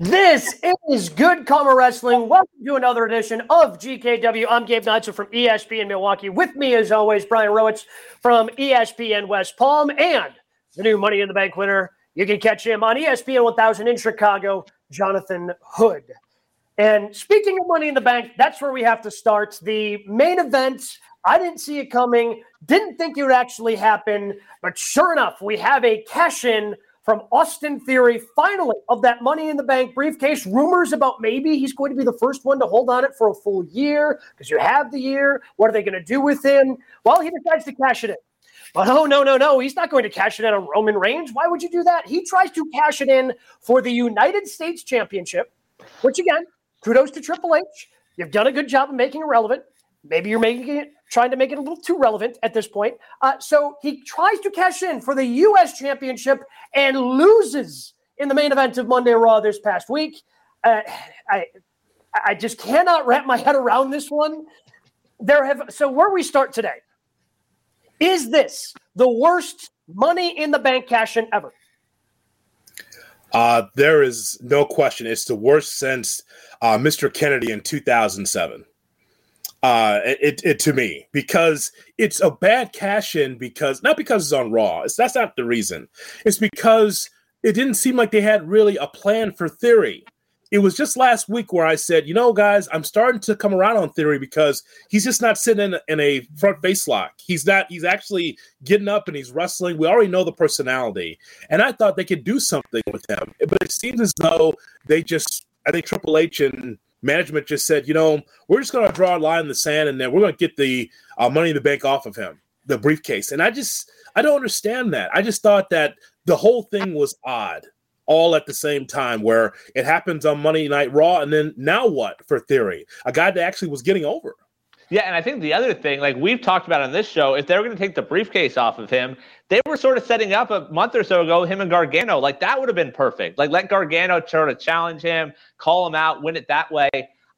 This is Good Karma Wrestling. Welcome to another edition of GKW. I'm Gabe Neitzel from ESPN Milwaukee. With me, as always, Brian Rowitz from ESPN West Palm and the new Money in the Bank winner. You can catch him on ESPN 1000 in Chicago, Jonathan Hood. And speaking of Money in the Bank, that's where we have to start. The main event, I didn't see it coming, didn't think it would actually happen, but sure enough, we have a cash in from Austin Theory, finally, of that Money in the Bank briefcase. Rumors about maybe he's going to be the first one to hold on it for a full year because you have the year. What are they going to do with him? Well, he decides to cash it in. But oh, no, no, no. He's not going to cash it in on Roman Reigns. Why would you do that? He tries to cash it in for the United States Championship, which again, kudos to Triple H. You've done a good job of making it relevant. Maybe you're making it trying to make it a little too relevant at this point. Uh, so he tries to cash in for the U.S. Championship and loses in the main event of Monday Raw this past week. Uh, I I just cannot wrap my head around this one. There have so where we start today. Is this the worst Money in the Bank cash in ever? Uh, there is no question. It's the worst since uh, Mr. Kennedy in 2007 uh it, it to me because it's a bad cash in because not because it's on raw it's that's not the reason. It's because it didn't seem like they had really a plan for theory. It was just last week where i said you know guys i'm starting to come around on theory because he's just not sitting in, in a front face lock. He's not he's actually getting up and he's wrestling. We already know the personality. And i thought they could do something with him but it seems as though they just i think triple h and management just said, you know, we're just going to draw a line in the sand and then we're going to get the uh, money in the bank off of him, the briefcase. And I just, I don't understand that. I just thought that the whole thing was odd all at the same time where it happens on Monday Night Raw. And then now what for Theory? A guy that actually was getting over. Yeah, and I think the other thing, like we've talked about on this show, if they were going to take the briefcase off of him, they were sort of setting up a month or so ago him and Gargano. Like that would have been perfect. Like let Gargano sort of challenge him, call him out, win it that way.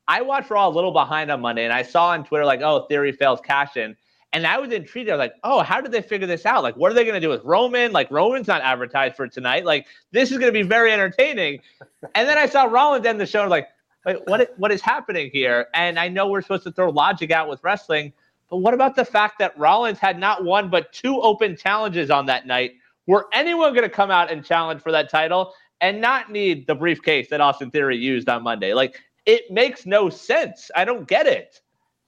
I watched Raw a little behind on Monday, and I saw on Twitter like, "Oh, Theory fails cash in," and I was intrigued. I was like, "Oh, how did they figure this out? Like, what are they going to do with Roman? Like, Roman's not advertised for tonight. Like, this is going to be very entertaining." and then I saw Rollins end the show, like, Wait, what what is happening here? And I know we're supposed to throw logic out with wrestling, but what about the fact that Rollins had not one but two open challenges on that night? Were anyone going to come out and challenge for that title and not need the briefcase that Austin Theory used on Monday? Like it makes no sense. I don't get it.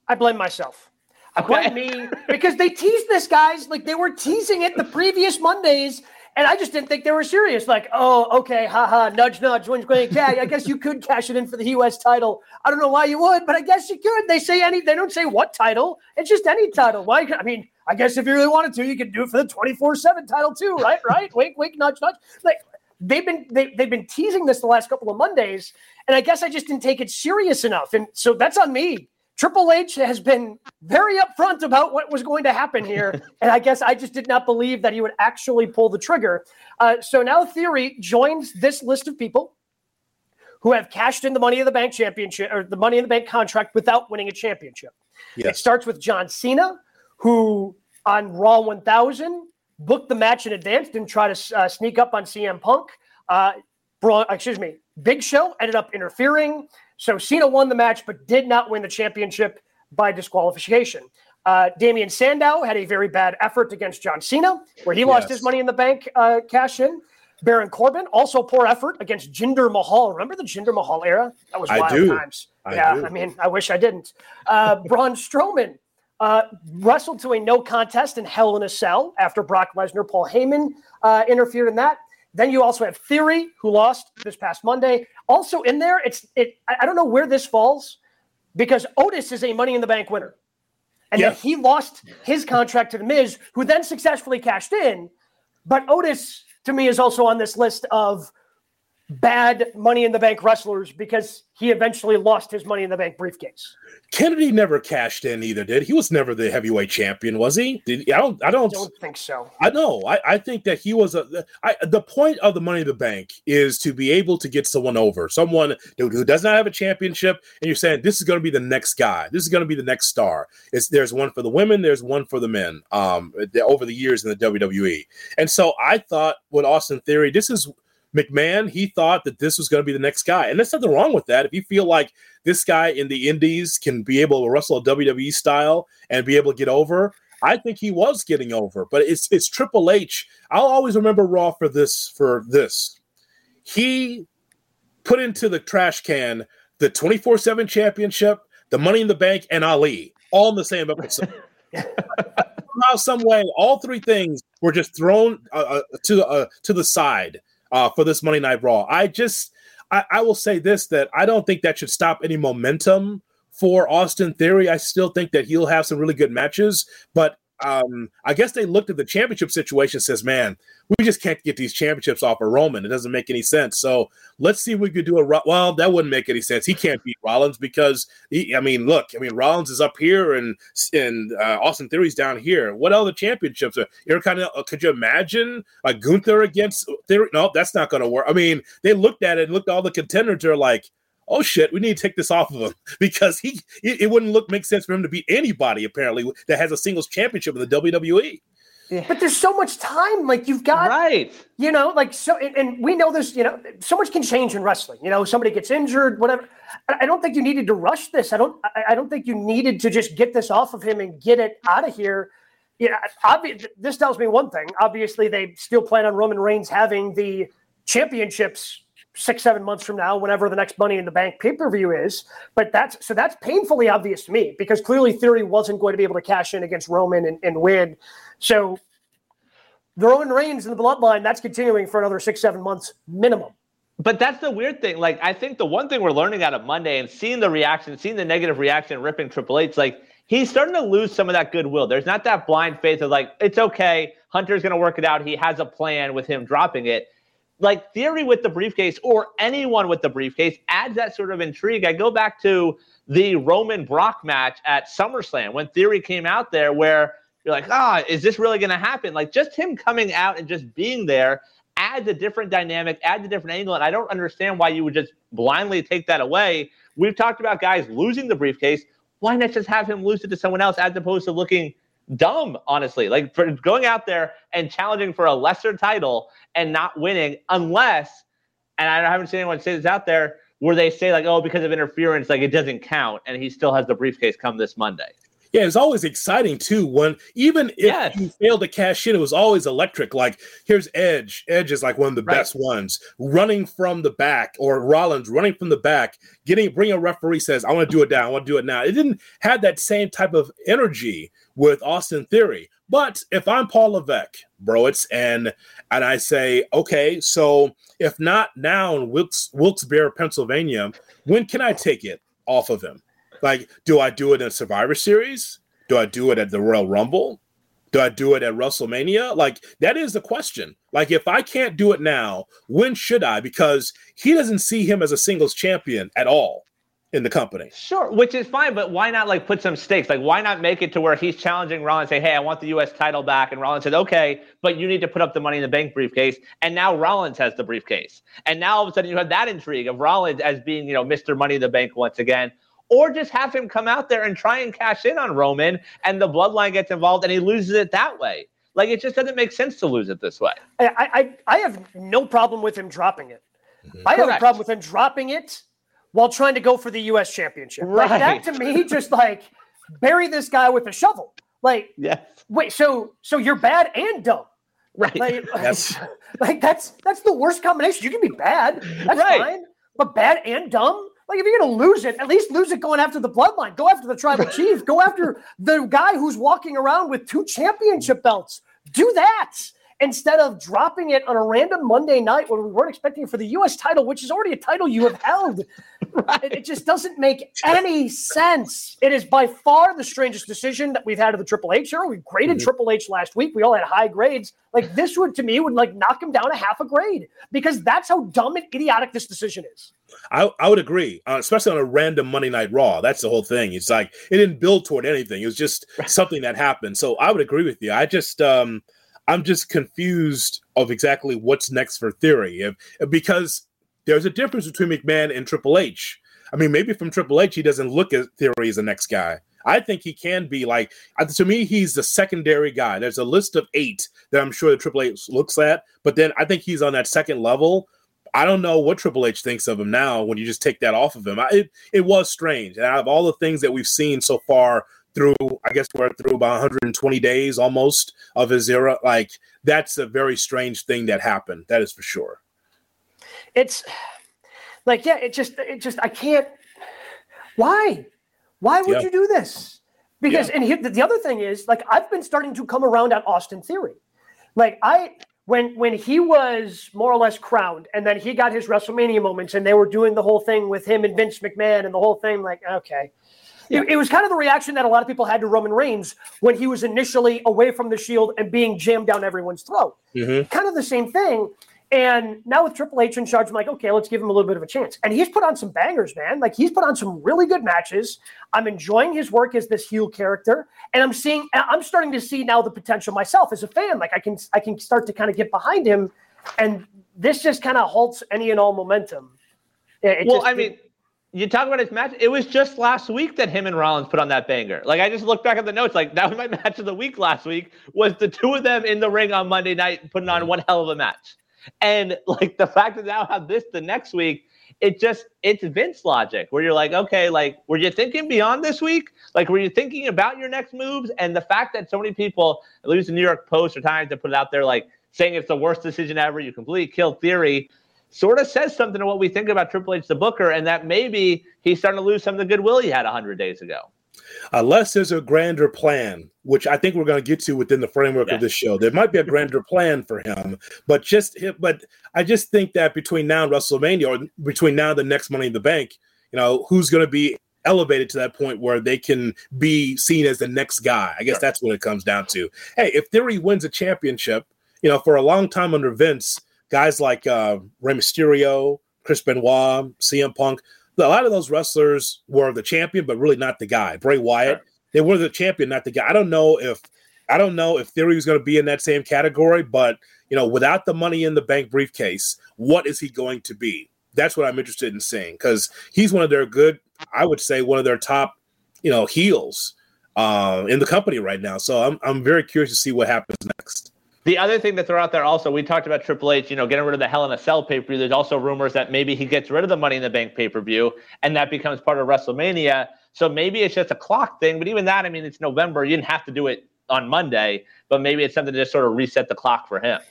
I blame myself. I blame me because they teased this, guys. Like they were teasing it the previous Mondays and I just didn't think they were serious. Like, oh, okay, haha, nudge, nudge, when's going to I guess you could cash it in for the U.S. title. I don't know why you would, but I guess you could. They say any, they don't say what title. It's just any title. Why? I mean, I guess if you really wanted to, you could do it for the 24-7 title too, right? Right? wink, wink, nudge, nudge. Like they've been they, they've been teasing this the last couple of Mondays, and I guess I just didn't take it serious enough. And so that's on me. Triple H has been very upfront about what was going to happen here. and I guess I just did not believe that he would actually pull the trigger. Uh, so now Theory joins this list of people who have cashed in the Money in the Bank championship or the Money in the Bank contract without winning a championship. Yes. It starts with John Cena, who on Raw 1000 booked the match in advance, didn't try to uh, sneak up on CM Punk. Uh, excuse me, Big Show ended up interfering. So Cena won the match, but did not win the championship by disqualification. Uh, Damien Sandow had a very bad effort against John Cena, where he yes. lost his money in the bank uh, cash in. Baron Corbin also poor effort against Jinder Mahal. Remember the Jinder Mahal era? That was wild I do. times. I yeah, do. I mean, I wish I didn't. Uh, Braun Strowman uh, wrestled to a no contest in Hell in a Cell after Brock Lesnar, Paul Heyman uh, interfered in that. Then you also have Theory, who lost this past Monday. Also in there, it's it. I don't know where this falls because Otis is a Money in the Bank winner, and then he lost his contract to the Miz, who then successfully cashed in. But Otis, to me, is also on this list of bad Money in the Bank wrestlers because he eventually lost his Money in the Bank briefcase. Kennedy never cashed in either, did he? Was never the heavyweight champion, was he? Did I don't I don't, don't think so. I know. I, I think that he was a. I, the point of the Money in the Bank is to be able to get someone over, someone who, who does not have a championship, and you're saying this is going to be the next guy. This is going to be the next star. It's there's one for the women, there's one for the men. Um, over the years in the WWE, and so I thought with Austin Theory, this is McMahon, he thought that this was going to be the next guy. And there's nothing wrong with that. If you feel like this guy in the Indies can be able to wrestle a WWE style and be able to get over, I think he was getting over. But it's it's Triple H. I'll always remember Raw for this for this. He put into the trash can the 24-7 championship, the money in the bank, and Ali all in the same episode. Somehow, some way, all three things were just thrown uh, uh, to uh, to the side uh, for this Monday Night Raw. I just, I, I will say this: that I don't think that should stop any momentum for Austin Theory. I still think that he'll have some really good matches, but um, I guess they looked at the championship situation says, man, we just can't get these championships off of Roman. It doesn't make any sense. So let's see if we could do a well. That wouldn't make any sense. He can't beat Rollins because he, I mean, look, I mean, Rollins is up here and and uh, Austin Theory's down here. What other championships are? You're kind of uh, could you imagine like Gunther against Theory? No, that's not going to work. I mean, they looked at it and looked at all the contenders. Are like oh shit, we need to take this off of him because he it, it, wouldn't look make sense for him to beat anybody apparently that has a singles championship in the WWE. Yeah. But there's so much time. Like you've got, right? You know, like so, and, and we know this. You know, so much can change in wrestling. You know, somebody gets injured, whatever. I don't think you needed to rush this. I don't. I don't think you needed to just get this off of him and get it out of here. Yeah, you know, obvi- this tells me one thing. Obviously, they still plan on Roman Reigns having the championships six, seven months from now, whenever the next Money in the Bank pay per view is. But that's so that's painfully obvious to me because clearly Theory wasn't going to be able to cash in against Roman and, and win. So the Roman Reigns and the Bloodline that's continuing for another six, seven months minimum. But that's the weird thing. Like, I think the one thing we're learning out of Monday and seeing the reaction, seeing the negative reaction, ripping Triple H, like he's starting to lose some of that goodwill. There's not that blind faith of like, it's okay. Hunter's going to work it out. He has a plan with him dropping it like theory with the briefcase or anyone with the briefcase adds that sort of intrigue. I go back to the Roman Brock match at SummerSlam when Theory came out there, where you're like, ah, is this really going to happen? Like just him coming out and just being there adds a different dynamic, adds a different angle. And I don't understand why you would just blindly take that away. We've talked about guys losing the briefcase. Why not just have him lose it to someone else as opposed to looking dumb, honestly. Like for going out there and challenging for a lesser title and not winning, unless, and I haven't seen anyone say this out there, where they say like, oh, because of interference, like it doesn't count, and he still has the briefcase come this Monday. Yeah, it's always exciting too. When even if yes. you failed to cash in, it was always electric. Like here's Edge. Edge is like one of the right. best ones. Running from the back, or Rollins running from the back, getting bring a referee says, "I want to do it now. I want to do it now." It didn't have that same type of energy with Austin Theory. But if I'm Paul Levesque, bro, it's and and I say, okay, so if not now in Wilkes, Wilkes-Barre, Pennsylvania, when can I take it off of him? Like, do I do it in Survivor Series? Do I do it at the Royal Rumble? Do I do it at WrestleMania? Like, that is the question. Like, if I can't do it now, when should I? Because he doesn't see him as a singles champion at all in the company. Sure, which is fine, but why not like put some stakes? Like, why not make it to where he's challenging Rollins, say, "Hey, I want the U.S. title back," and Rollins says, "Okay, but you need to put up the Money in the Bank briefcase." And now Rollins has the briefcase, and now all of a sudden you have that intrigue of Rollins as being, you know, Mister Money in the Bank once again. Or just have him come out there and try and cash in on Roman, and the bloodline gets involved, and he loses it that way. Like it just doesn't make sense to lose it this way. I I, I have no problem with him dropping it. Mm-hmm. I have a problem with him dropping it while trying to go for the U.S. championship. Right. Like that to me, just like bury this guy with a shovel. Like, yes. wait, so so you're bad and dumb. Right. Like, that's like that's that's the worst combination. You can be bad. That's right. fine. But bad and dumb? Like if you're gonna lose it, at least lose it going after the bloodline. Go after the tribal chief. Go after the guy who's walking around with two championship belts. Do that instead of dropping it on a random Monday night when we weren't expecting it for the U.S. title, which is already a title you have held. Right. it, just doesn't make any sense. It is by far the strangest decision that we've had of the Triple H era. We graded mm-hmm. Triple H last week. We all had high grades. Like this would, to me, would like knock him down a half a grade because that's how dumb and idiotic this decision is. I, I would agree, uh, especially on a random Monday Night Raw. That's the whole thing. It's like it didn't build toward anything. It was just something that happened. So I would agree with you. I just um I'm just confused of exactly what's next for Theory, if, because there's a difference between McMahon and Triple H. I mean, maybe from Triple H, he doesn't look at Theory as the next guy. I think he can be like to me, he's the secondary guy. There's a list of eight that I'm sure the Triple H looks at, but then I think he's on that second level. I don't know what Triple H thinks of him now when you just take that off of him. I, it it was strange. And out of all the things that we've seen so far through, I guess we're through about 120 days almost of his era. Like that's a very strange thing that happened. That is for sure. It's like yeah, it just it just I can't. Why? Why would Yeah. you do this? Because Yeah. and here, the other thing is like I've been starting to come around on Austin Theory. Like I when when he was more or less crowned and then he got his WrestleMania moments and they were doing the whole thing with him and Vince McMahon and the whole thing like okay. It, it was kind of the reaction that a lot of people had to Roman Reigns when he was initially away from the Shield and being jammed down everyone's throat Mhm. kind of the same thing. And now with Triple H in charge, I'm like, okay, let's give him a little bit of a chance. And he's put on some bangers, man. Like he's put on some really good matches. I'm enjoying his work as this heel character, and I'm seeing, I'm starting to see now the potential myself as a fan. Like I can, I can start to kind of get behind him, and this just kind of halts any and all momentum. It- Well, just- I mean, you talk about his match. It was just last week that him and Rollins put on that banger. Like I just looked back at the notes. Like that was my match of the week last week. Was the two of them in the ring on Monday night putting on one hell of a match. And like the fact that now have this the next week, it just it's Vince logic where you're like, okay, like were you thinking beyond this week? Like were you thinking about your next moves? And the fact that so many people, at least the New York Post or Times, to put it out there like saying it's the worst decision ever, you completely killed theory sort of says something to what we think about Triple H, the Booker, and that maybe he's starting to lose some of the goodwill he had 100 days ago. Unless there's a grander plan, which I think we're going to get to within the framework Yeah. of this show. There might be a grander plan for him, but just but I just think that between now and WrestleMania, or between now and the next Money in the Bank, you know, who's going to be elevated to that point where they can be seen as the next guy. I guess Sure. that's what it comes down to. Hey, if Theory wins a championship, you know, for a long time under Vince, guys like uh, Rey Mysterio, Chris Benoit, CM Punk, a lot of those wrestlers were the champion, but really not the guy. Bray Wyatt, Sure. they were the champion, not the guy. I don't know if I don't know if Theory was going to be in that same category, but you know, without the money in the bank briefcase, what is he going to be? That's what I'm interested in seeing because he's one of their good, I would say, one of their top, you know, heels uh, in the company right now. So I'm I'm very curious to see what happens next. The other thing that they're out there also, we talked about Triple H, you know, getting rid of the Hell in a Cell pay per view. There's also rumors that maybe he gets rid of the Money in the Bank pay per view and that becomes part of WrestleMania. So maybe it's just a clock thing. But even that, I mean, it's November. You didn't have to do it on Monday, but maybe it's something to just sort of reset the clock for him.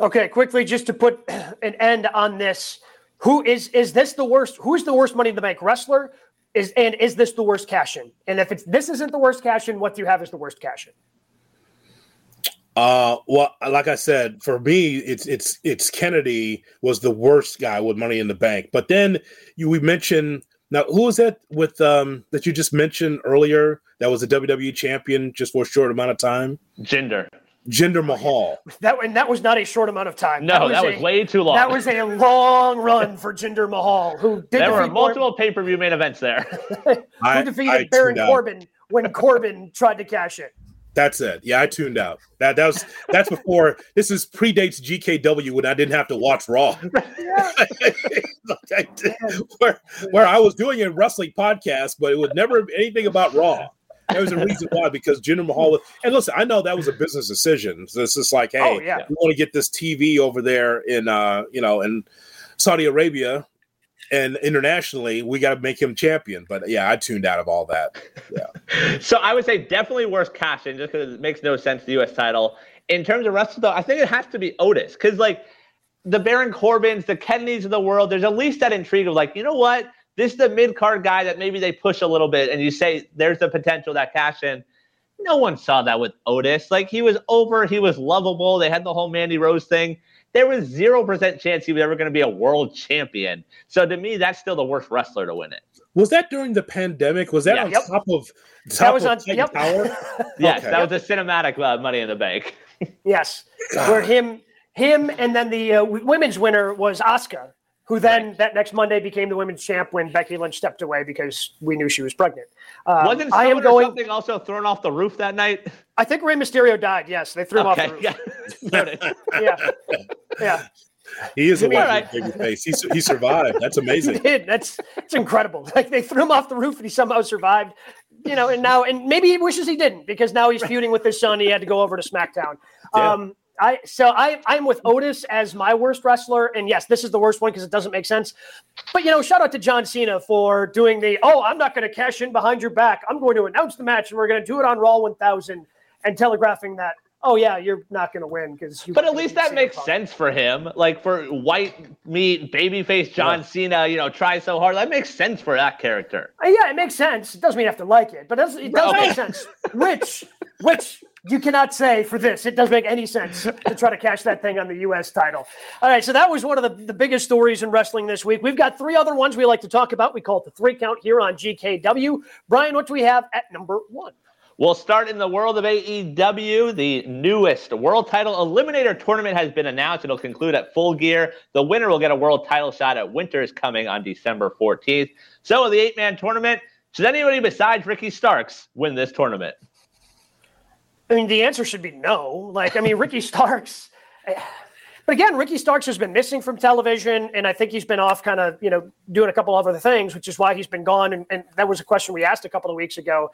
Okay, quickly, just to put an end on this, who is is this the worst? Who is the worst Money in the Bank wrestler? Is and is this the worst cash in? And if it's this isn't the worst cash in, what do you have as the worst cash in? Uh, well, like I said, for me, it's it's it's Kennedy was the worst guy with Money in the Bank. But then you we mentioned now who was that with um that you just mentioned earlier that was a WWE champion just for a short amount of time? Gender. Jinder Mahal. That and that was not a short amount of time. No, that was, a- way too long. That was a long run for Jinder Mahal, who did there were defeat multiple pay per view main events there. Bar- I- who defeated I Baron. Corbin when Corbin tried to cash in. That's it. Yeah, I tuned out. That that was that's before this is predates GKW when I didn't have to watch Raw. Like did- where where I was doing a wrestling podcast, but it was never anything about Raw. There was a reason why because Jinder Mahal was, and listen, I know that was a business decision. So it's just like, hey, Oh yeah, we want to get this TV over there in uh, you know, in Saudi Arabia and internationally, we got to make him champion. But yeah, I tuned out of all that. Yeah. So I would say definitely worst cash in just because it makes no sense the U.S. title. In terms of wrestling, though, I think it has to be Otis because like the Baron Corbins, the Kennedys of the world, there's at least that intrigue of like, you know what? This is the mid card guy that maybe they push a little bit, and you say there's the potential that cash in. No one saw that with Otis. Like he was over, he was lovable. They had the whole Mandy Rose thing. There was zero percent chance he was ever going to be a world champion. So to me, that's still the worst wrestler to win it. Was that during the pandemic? Was that Yeah. on Yep. top of top that was of on. Titan Yep. Tower? Yes, Okay. that was a cinematic uh, Money in the Bank. yes, where him, him, and then the uh, women's winner was Asuka, who then that next Monday became the women's champ when Becky Lynch stepped away because we knew she was pregnant. Um, Wasn't I am someone or going. something also thrown off the roof that night? I think Rey Mysterio died. Yes, they threw him off the Okay, roof. yeah. Yeah, yeah. He is a All legend, right. baby face. He, he survived. That's He amazing. did. That's it's incredible. Like they threw him off the roof and he somehow survived. You know, and now and maybe he wishes he didn't because now he's feuding with his son. He had to go over to SmackDown. Yeah. Um, I so I I'm with Otis as my worst wrestler, and yes, this is the worst one because it doesn't make sense. But you know, shout out to John Cena for doing the oh, I'm not going to cash in behind your back. I'm going to announce the match, and we're going to do it on Raw 1000, and telegraphing that oh yeah, you're not going to win because. But at least that makes sense for him. Like for white meat babyface John yeah. Cena, you know, try so hard. That makes sense for that character. Uh, yeah, it makes sense. It doesn't mean you have to like it, but it does, it does make sense. Which, which you cannot say for this. It doesn't make any sense to try to cash that thing on the U.S. title. All right, so that was one of the, the biggest stories in wrestling this week. We've got three other ones we like to talk about. We call it the three count here on GKW. Brian, what do we have at number one? We'll start in the world of AEW. The newest world title eliminator tournament has been announced. It'll conclude at full gear. The winner will get a world title shot at Winter's coming on December 14th. So, the eight man tournament, should anybody besides Ricky Starks win this tournament? I mean, the answer should be no. Like, I mean, Ricky Starks. Eh, but again, Ricky Starks has been missing from television, and I think he's been off kind of, you know, doing a couple of other things, which is why he's been gone. And, and that was a question we asked a couple of weeks ago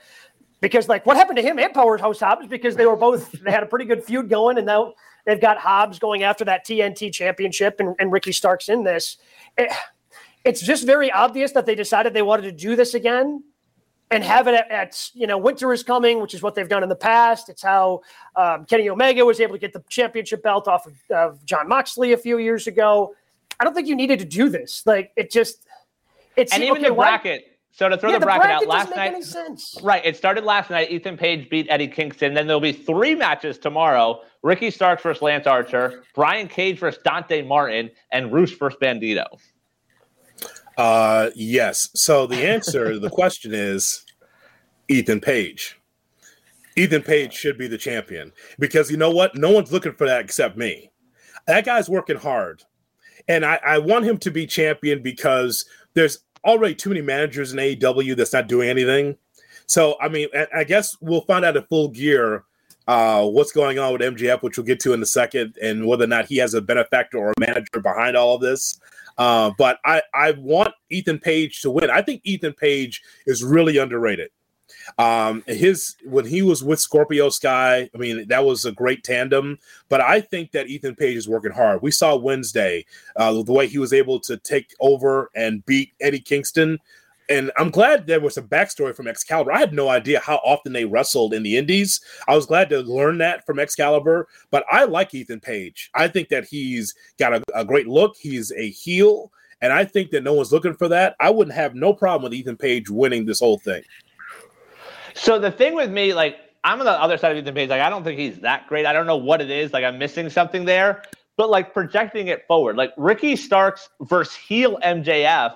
because like what happened to him and Powerhouse Hobbs because they were both they had a pretty good feud going and now they've got Hobbs going after that TNT championship and, and Ricky Starks in this. It, it's just very obvious that they decided they wanted to do this again and have it at, at, you know winter is coming which is what they've done in the past it's how um, kenny omega was able to get the championship belt off of, of jon moxley a few years ago i don't think you needed to do this like it just it's and even okay, the bracket why, so to throw yeah, the, bracket, bracket out last night, right? It started last night. Ethan Page beat Eddie Kingston. Then there'll be three matches tomorrow: Ricky Starks versus Lance Archer, Brian Cage versus Dante Martin, and Rush versus Bandito. Uh, yes. So the answer to the question is Ethan Page. Ethan Page should be the champion because you know what? No one's looking for that except me. That guy's working hard, and I, I want him to be champion because there's already too many managers in AEW that's not doing anything. So, I mean, I, I guess we'll find out at full gear uh, what's going on with MJF, which we'll get to in a second, and whether or not he has a benefactor or a manager behind all of this. Uh, but I, I want Ethan Page to win. I think Ethan Page is really underrated. Um, his when he was with Scorpio Sky, I mean that was a great tandem. But I think that Ethan Page is working hard. We saw Wednesday uh, the way he was able to take over and beat Eddie Kingston. And I'm glad there was a backstory from Excalibur. I had no idea how often they wrestled in the Indies. I was glad to learn that from Excalibur. But I like Ethan Page. I think that he's got a, a great look. He's a heel. And I think that no one's looking for that. I wouldn't have no problem with Ethan Page winning this whole thing. So the thing with me, like I'm on the other side of Ethan Page. Like I don't think he's that great. I don't know what it is. Like I'm missing something there. But like projecting it forward, like Ricky Starks versus heel MJF,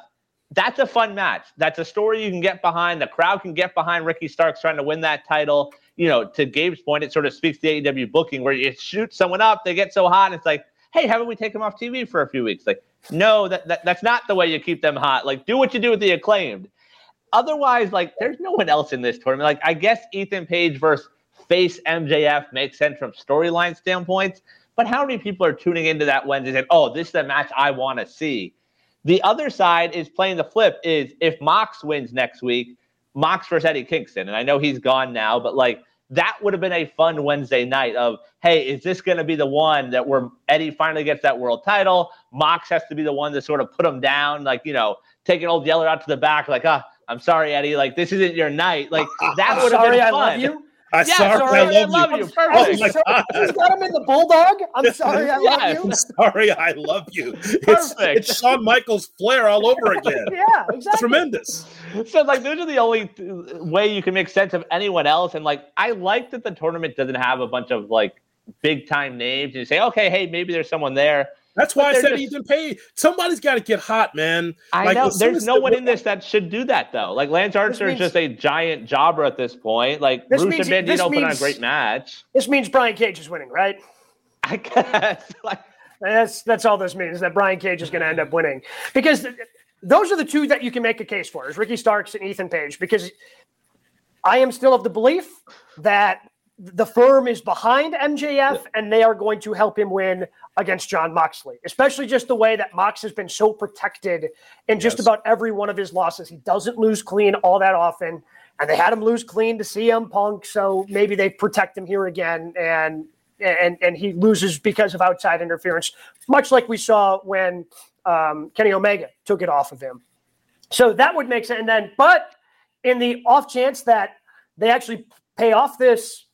that's a fun match. That's a story you can get behind. The crowd can get behind Ricky Starks trying to win that title. You know, to Gabe's point, it sort of speaks to AEW booking where you shoot someone up, they get so hot, and it's like, hey, haven't we taken them off TV for a few weeks? Like, no, that, that that's not the way you keep them hot. Like, do what you do with the acclaimed. Otherwise, like there's no one else in this tournament. Like I guess Ethan Page versus face MJF makes sense from storyline standpoints, but how many people are tuning into that Wednesday saying, "Oh, this is the match I want to see"? The other side is playing the flip. Is if Mox wins next week, Mox versus Eddie Kingston, and I know he's gone now, but like that would have been a fun Wednesday night of, hey, is this going to be the one that where Eddie finally gets that world title? Mox has to be the one to sort of put him down, like, you know, taking old Yeller out to the back, like, ah, I'm sorry, Eddie. Like this isn't your night. Like that would have been fun. I love you. I'm yeah, sorry, sorry, I love, I love you. you. Oh He's got him in the bulldog. I'm sorry, I yes. love you. I'm sorry, I love you. Perfect. It's, it's Shawn Michaels Flair all over again. yeah, exactly. tremendous. So like those are the only way you can make sense of anyone else. And like I like that the tournament doesn't have a bunch of like big time names. And you say, okay, hey, maybe there's someone there. That's why I said just, Ethan Page. Somebody's got to get hot, man. I like, know. There's no one in this that should do that though. Like Lance Archer means, is just a giant jobber at this point. Like Bruce and Bandito put on a great match. This means Brian Cage is winning, right? I guess. like, that's that's all this means. That Brian Cage is going to end up winning because those are the two that you can make a case for: is Ricky Starks and Ethan Page. Because I am still of the belief that the firm is behind MJF and they are going to help him win against John Moxley, especially just the way that Mox has been so protected in yes. just about every one of his losses. He doesn't lose clean all that often. And they had him lose clean to CM Punk. So maybe they protect him here again. And and and he loses because of outside interference, much like we saw when um, Kenny Omega took it off of him. So that would make sense. And then, but in the off chance that they actually pay off this,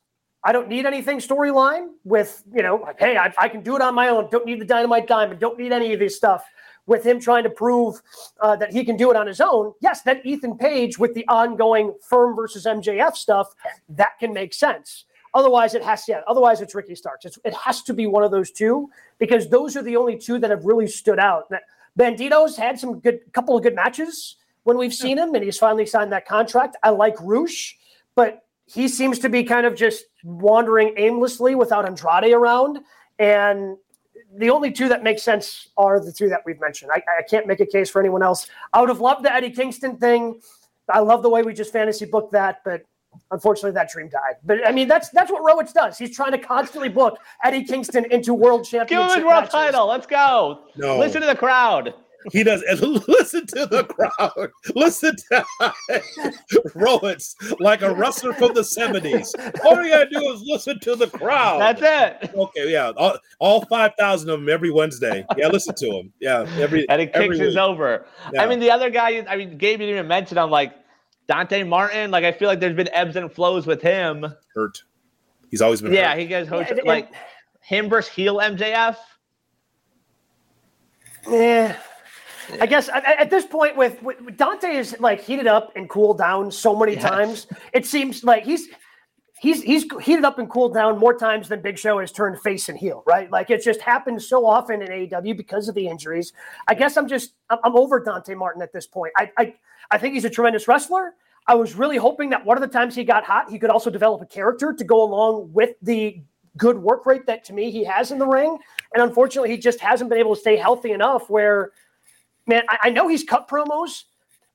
I don't need anything storyline with you know, like, hey, I, I can do it on my own. Don't need the dynamite diamond. Don't need any of this stuff with him trying to prove uh, that he can do it on his own, yes, then Ethan Page with the ongoing firm versus MJF stuff, that can make sense. Otherwise, it has to. Yeah, otherwise, it's Ricky Starks. It's, it has to be one of those two because those are the only two that have really stood out. Bandito's had some good, couple of good matches when we've seen him, and he's finally signed that contract. I like Rush, but he seems to be kind of just wandering aimlessly without Andrade around. And the only two that make sense are the two that we've mentioned. I, I can't make a case for anyone else. I would have loved the Eddie Kingston thing. I love the way we just fantasy booked that, but unfortunately that dream died. But I mean, that's that's what Rowitz does. He's trying to constantly book Eddie Kingston into world championship. Give him a world title. Let's go. No. Listen to the crowd. He does. And listen to the crowd. Listen to Rowitz like a wrestler from the 70s. All you gotta do is listen to the crowd. That's it. Okay, yeah. All, all 5,000 of them every Wednesday. Yeah, listen to him. Yeah, every And it kicks is over. Yeah. I mean, the other guy, I mean, Gabe, didn't even mention, I'm like, Dante Martin, like, I feel like there's been ebbs and flows with him. Hurt. He's always been yeah, hurt. he gets yeah, like him versus heel MJF. Yeah. I guess at, this point, with, with, Dante is like heated up and cooled down so many yes. times. It seems like he's he's he's heated up and cooled down more times than Big Show has turned face and heel. Right? Like it just happens so often in AEW because of the injuries. I guess I'm just I'm, I'm over Dante Martin at this point. I, I I think he's a tremendous wrestler. I was really hoping that one of the times he got hot, he could also develop a character to go along with the good work rate that to me he has in the ring. And unfortunately, he just hasn't been able to stay healthy enough where man, I, I know he's cut promos,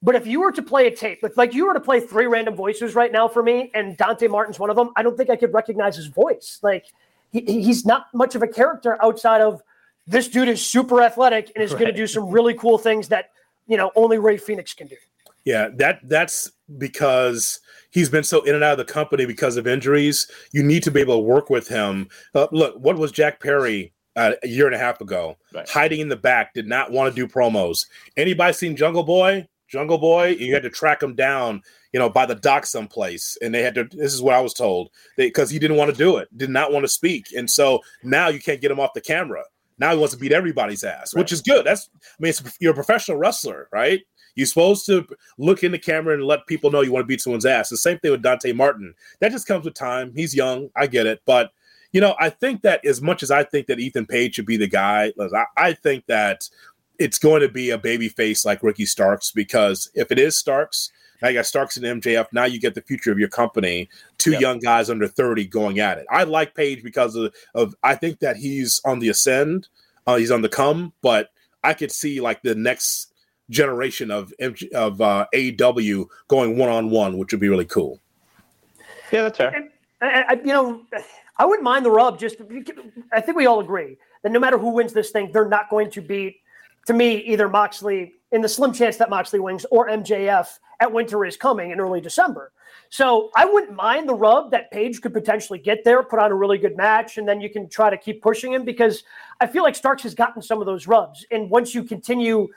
but if you were to play a tape, if like you were to play three random voices right now for me, and Dante Martin's one of them, I don't think I could recognize his voice. Like he, he's not much of a character outside of this dude is super athletic and is right. going to do some really cool things that you know only Rey Fenix can do. Yeah, that that's because he's been so in and out of the company because of injuries. You need to be able to work with him. Uh, look, what was Jack Perry uh, a year and a half ago, right. hiding in the back, did not want to do promos. Anybody seen Jungle Boy? Jungle Boy, you had to track him down, you know, by the dock someplace, and they had to. This is what I was told, because he didn't want to do it, did not want to speak, and so now you can't get him off the camera. Now he wants to beat everybody's ass, right. which is good. That's, I mean, you're a professional wrestler, right? You're supposed to look in the camera and let people know you want to beat someone's ass. The same thing with Dante Martin. That just comes with time. He's young, I get it, but you know, I think that as much as I think that Ethan Page should be the guy, I, I think that it's going to be a baby face like Ricky Starks because if it is Starks, now you got Starks and MJF. Now you get the future of your company. Two yep. young guys under thirty going at it. I like Page because of, of I think that he's on the ascend. Uh, he's on the come, but I could see like the next generation of MG, of uh, AEW going one on one, which would be really cool. Yeah, that's fair. I, I, you know, I wouldn't mind the rub. Just I think we all agree that no matter who wins this thing, they're not going to beat, to me, either Moxley in the slim chance that Moxley wins or MJF at Winter is coming in early December. So I wouldn't mind the rub that Page could potentially get there, put on a really good match, and then you can try to keep pushing him because I feel like Starks has gotten some of those rubs. And once you continue,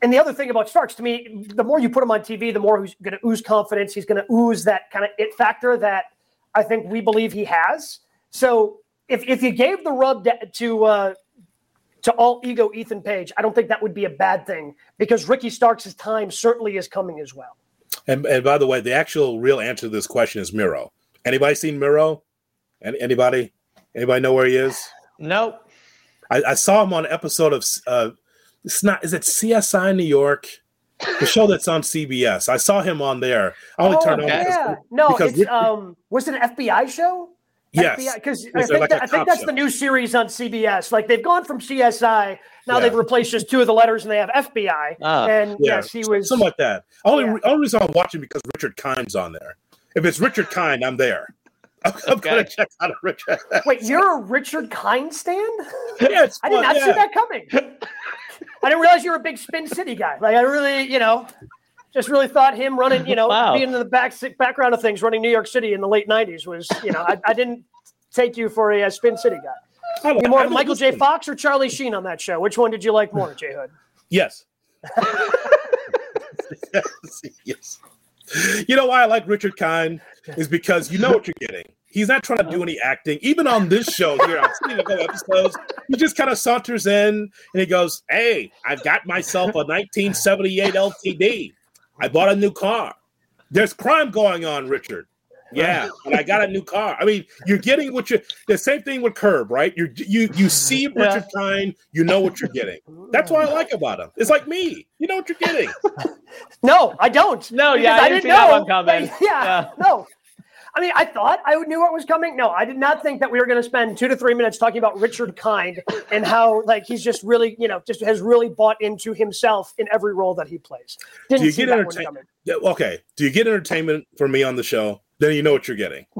and the other thing about Starks to me, the more you put him on TV, the more he's going to ooze confidence. He's going to ooze that kind of it factor that – I think we believe he has. So if if you gave the rub to uh, to all ego Ethan Page, I don't think that would be a bad thing because Ricky Starks' time certainly is coming as well. And, and by the way, the actual real answer to this question is Miro. Anybody seen Miro? Any, anybody? Anybody know where he is? Nope. I, I saw him on an episode of uh, it's not is it CSI New York? The show that's on CBS. I saw him on there. I only oh, turned okay. on yeah. no, because it's um was it an FBI show? Yes, because I, think, like that, I think that's show. the new series on CBS. Like they've gone from CSI now yeah. they've replaced just two of the letters and they have FBI. Ah, and yeah. yes, he was something like that. Only yeah. only reason I'm watching because Richard Kind's on there. If it's Richard Kind, I'm there. I'm, I'm okay. gonna check out a Richard. Wait, you're a Richard Kind stand? Yeah, I did not see that coming. I didn't realize you were a big Spin City guy. Like I really, you know, just really thought him running, you know, wow. being in the back background of things, running New York City in the late '90s was, you know, I, I didn't take you for a, a Spin City guy? You more of Michael J. Fox or Charlie Sheen on that show? Which one did you like more, Jay Hood? Yes. yes. yes. You know why I like Richard Kind is because you know what you're getting. He's not trying to do any acting. Even on this show here, I've seen a couple episodes. He just kind of saunters in and he goes, "Hey, I've got myself a 1978 LTD. I bought a new car. There's crime going on, Richard. Yeah, and I got a new car. I mean, you're getting what you. The same thing with Curb, right? You you you see Richard yeah. Kind, you know what you're getting. That's what I like about him. It's like me. You know what you're getting. no, I don't. No, yeah, I, I didn't know. Yeah, yeah, no. I mean, I thought I knew what was coming. No, I did not think that we were going to spend two to three minutes talking about Richard Kind and how like he's just really, you know, just has really bought into himself in every role that he plays. Didn't Do you get entertainment? Okay. Do you get entertainment from me on the show? Then you know what you're getting.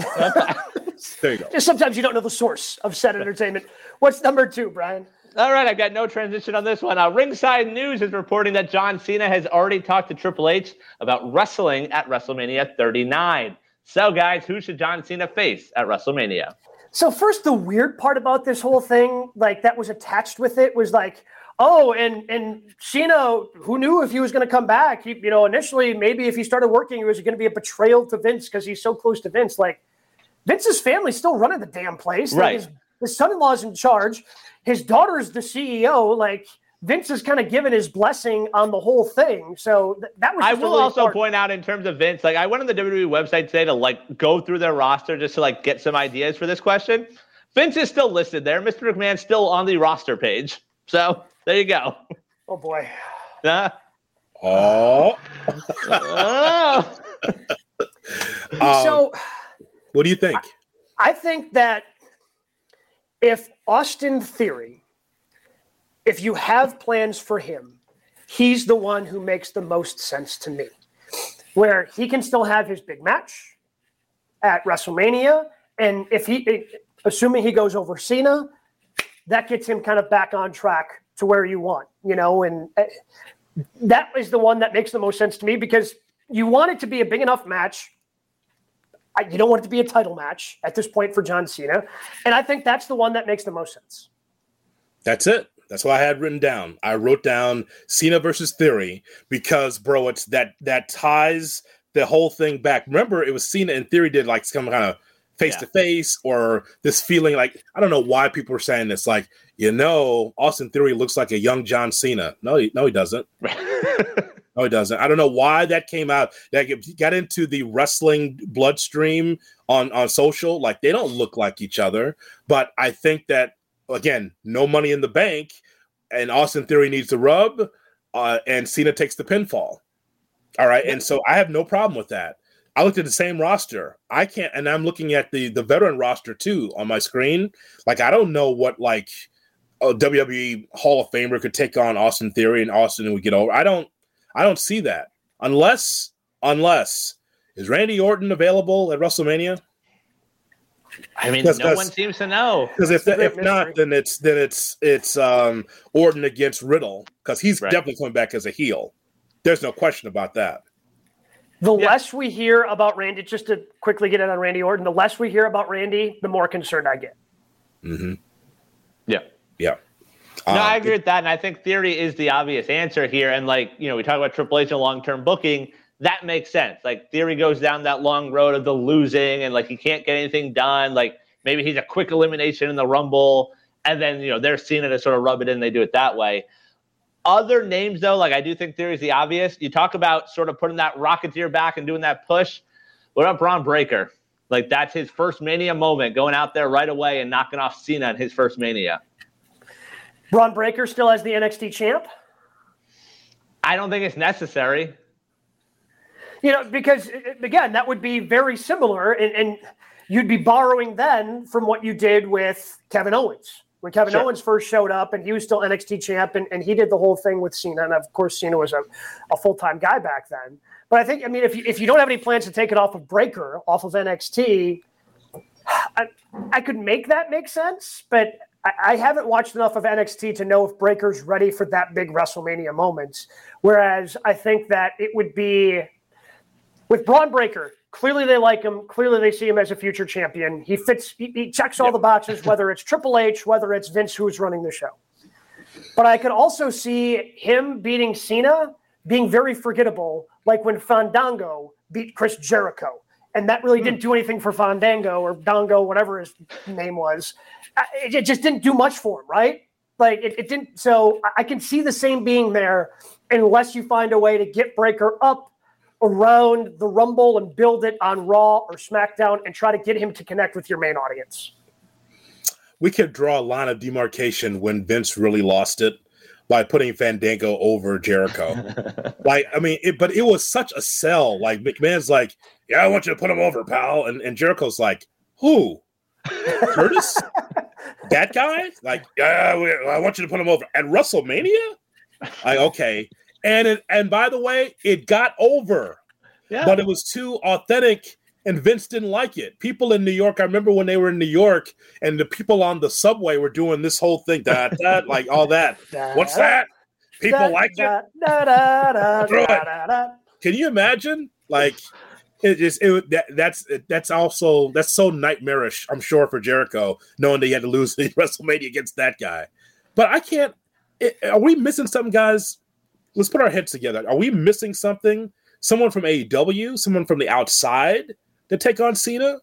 there you go. Just sometimes you don't know the source of said entertainment. What's number two, Brian? All right, I've got no transition on this one. Uh, Ringside News is reporting that John Cena has already talked to Triple H about wrestling at WrestleMania 39. So, guys, who should John Cena face at WrestleMania? So, first, the weird part about this whole thing, like that was attached with it, was like, oh, and and Cena, who knew if he was going to come back? He, you know, initially, maybe if he started working, it was going to be a betrayal to Vince because he's so close to Vince. Like, Vince's family's still running the damn place. Right. Like his, his son-in-law's in charge. His daughter's the CEO. Like, Vince has kind of given his blessing on the whole thing. So th- that was. I will really also point out in terms of Vince, like I went on the WWE website today to like go through their roster just to like get some ideas for this question. Vince is still listed there. Mr. McMahon's still on the roster page. So there you go. Oh boy. Uh, oh. oh. um, so, what do you think? I, I think that if Austin Theory if you have plans for him, he's the one who makes the most sense to me. Where he can still have his big match at WrestleMania, and if he, assuming he goes over Cena, that gets him kind of back on track to where you want, you know, and uh, that is the one that makes the most sense to me because you want it to be a big enough match. You don't want it to be a title match at this point for John Cena, and I think that's the one that makes the most sense. That's it. That's what I had written down. I wrote down Cena versus Theory because, bro, it's that that ties the whole thing back. Remember, it was Cena and Theory did like some kind of face to face or this feeling like I don't know why people are saying this. Like, you know, Austin Theory looks like a young John Cena. No, he, no, he doesn't. no, he doesn't. I don't know why that came out. That got into the wrestling bloodstream on on social. Like, they don't look like each other. But I think that again, no money in the bank, and Austin Theory needs to rub, uh, and Cena takes the pinfall. All right, and so I have no problem with that. I looked at the same roster. I can't, and I'm looking at the the veteran roster too on my screen. Like I don't know what like a WWE Hall of Famer could take on Austin Theory and Austin would get over. I don't, I don't see that unless unless is Randy Orton available at WrestleMania? I mean, no one seems to know. Because if if not, then it's then it's it's um Orton against Riddle because he's right. definitely coming back as a heel. There's no question about that. The yeah. less we hear about Randy, just to quickly get in on Randy Orton, the less we hear about Randy, the more concerned I get. Mm-hmm. Yeah. Yeah. No, um, I agree with that, and I think theory is the obvious answer here. And like you know, we talk about Triple H and long term booking that makes sense. Like Theory goes down that long road of the losing and like he can't get anything done. Like maybe he's a quick elimination in the Rumble, and then you know they're seeing it to sort of rub it in. They do it that way. Other names though, like I do think Theory's the obvious. You talk about sort of putting that Rocketeer back and doing that push. What about Bron Breakker? Like that's his first Mania moment, going out there right away and knocking off Cena in his first Mania. Bron Breakker still has the NXT champ. I don't think it's necessary. You know, because uh, uh, again, that would be very similar, and, and you'd be borrowing then from what you did with Kevin Owens when Kevin sure. Owens first showed up and he was still NXT champ and, and he did the whole thing with Cena. And of course, Cena was a, a full time guy back then. But I think, I mean, if you, if you don't have any plans to take it off of Breakker, off of NXT, I, I could make that make sense. But I, I haven't watched enough of NXT to know if Breakker's ready for that big WrestleMania moment. Whereas I think that it would be with Bron Breakker, Clearly, they like him. Clearly, they see him as a future champion. He fits. He, he checks all Yep. the boxes, whether it's Triple H, whether it's Vince who's running the show. But I could also see him beating Cena being very forgettable, like when Fandango beat Chris Jericho, and that really didn't do anything for Fandango or Dango, whatever his name was. Uh, It, it just didn't do much for him, right? Like it, it didn't. So I can see the same being there, unless you find a way to get Breakker up around the Rumble and build it on Raw or SmackDown and try to get him to connect with your main audience. we could draw a line of demarcation when Vince really lost it by putting Fandango over Jericho. like, I mean, it, but it was such a sell. Like McMahon's like, "Yeah, I want you to put him over, pal," and, and Jericho's like, "Who? Curtis? that guy? Like, yeah, we, I want you to put him over at WrestleMania." Like, okay, and it, and by the way, it got over Yeah. but it was too authentic and Vince didn't like it. People in New York, I remember when they were in New York and the people on the subway were doing this whole thing, that, that, like all that. What's that? People Da- like it. da- da- da- da- it. da- da- da. Can you imagine? Like, it just it, that, that's that's also that's so nightmarish. I'm sure for Jericho, knowing that he had to lose the WrestleMania against that guy. But I can't. It, are we missing something, guys? Let's put our heads together. Are we missing something? Someone from AEW, someone from the outside to take on Cena?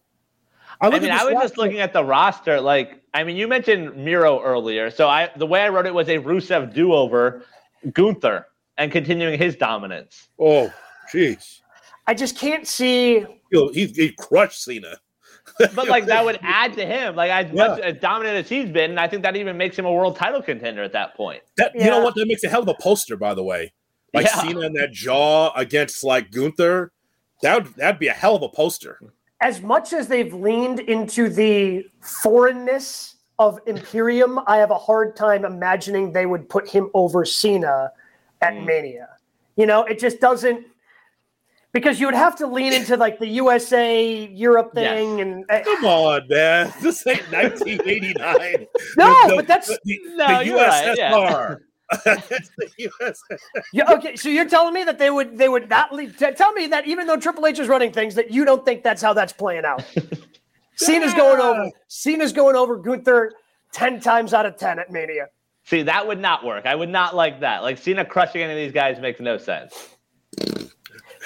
I look mean, at I this was just looking at the roster. Like, I mean, you mentioned Miro earlier, so I the way I wrote it was a Rusev do-over, Gunther, and continuing his dominance. Oh, jeez. I just can't see. He, he, he crushed Cena. But like that would add to him, like as Yeah. much as dominant as he's been, and I think that even makes him a world title contender at that point. That you know what? That makes a hell of a poster, by the way. Like Yeah. Cena and that jaw against like Gunther. That would that'd be a hell of a poster. As much as they've leaned into the foreignness of Imperium, I have a hard time imagining they would put him over Cena at Mm. Mania. You know, it just doesn't. Because you would have to lean into like the USA Europe Yes. thing, and uh, Come on, man. This ain't 1989. No, The- but that's- the, the, No, the you're right, yeah. USSR. The US. Yeah, okay, so you're telling me that they would they would not leave, t- tell me that even though Triple H is running things that you don't think that's how that's playing out. Cena's going over. Cena's going over Gunther ten times out of ten at Mania. See, that would not work. I would not like that. Like Cena crushing any of these guys makes no sense.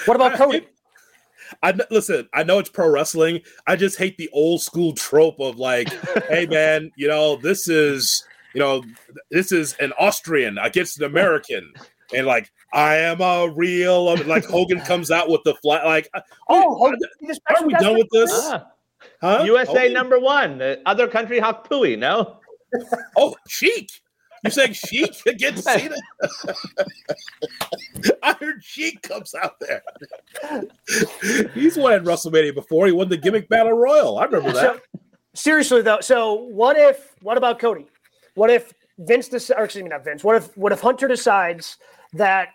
What about Cody? I kn- listen. I know it's pro wrestling. I just hate the old school trope of like, "Hey, man, you know this is you know this is an Austrian against an American," and like, "I am a real." Um, like Hogan comes out with the flag. Like, uh, Oh, Hogan, he are we done with this? Huh? USA Hogan? number one. The other country Hawk Pui, no? Oh, Sheik. You saying Sheik against Cena? I heard Sheik comes out there. He's won at WrestleMania before. He won the gimmick battle royal. I remember that. So, seriously though, so what if? What about Cody? What if Vince? Dec- or excuse me, not Vince. What if? What if Hunter decides that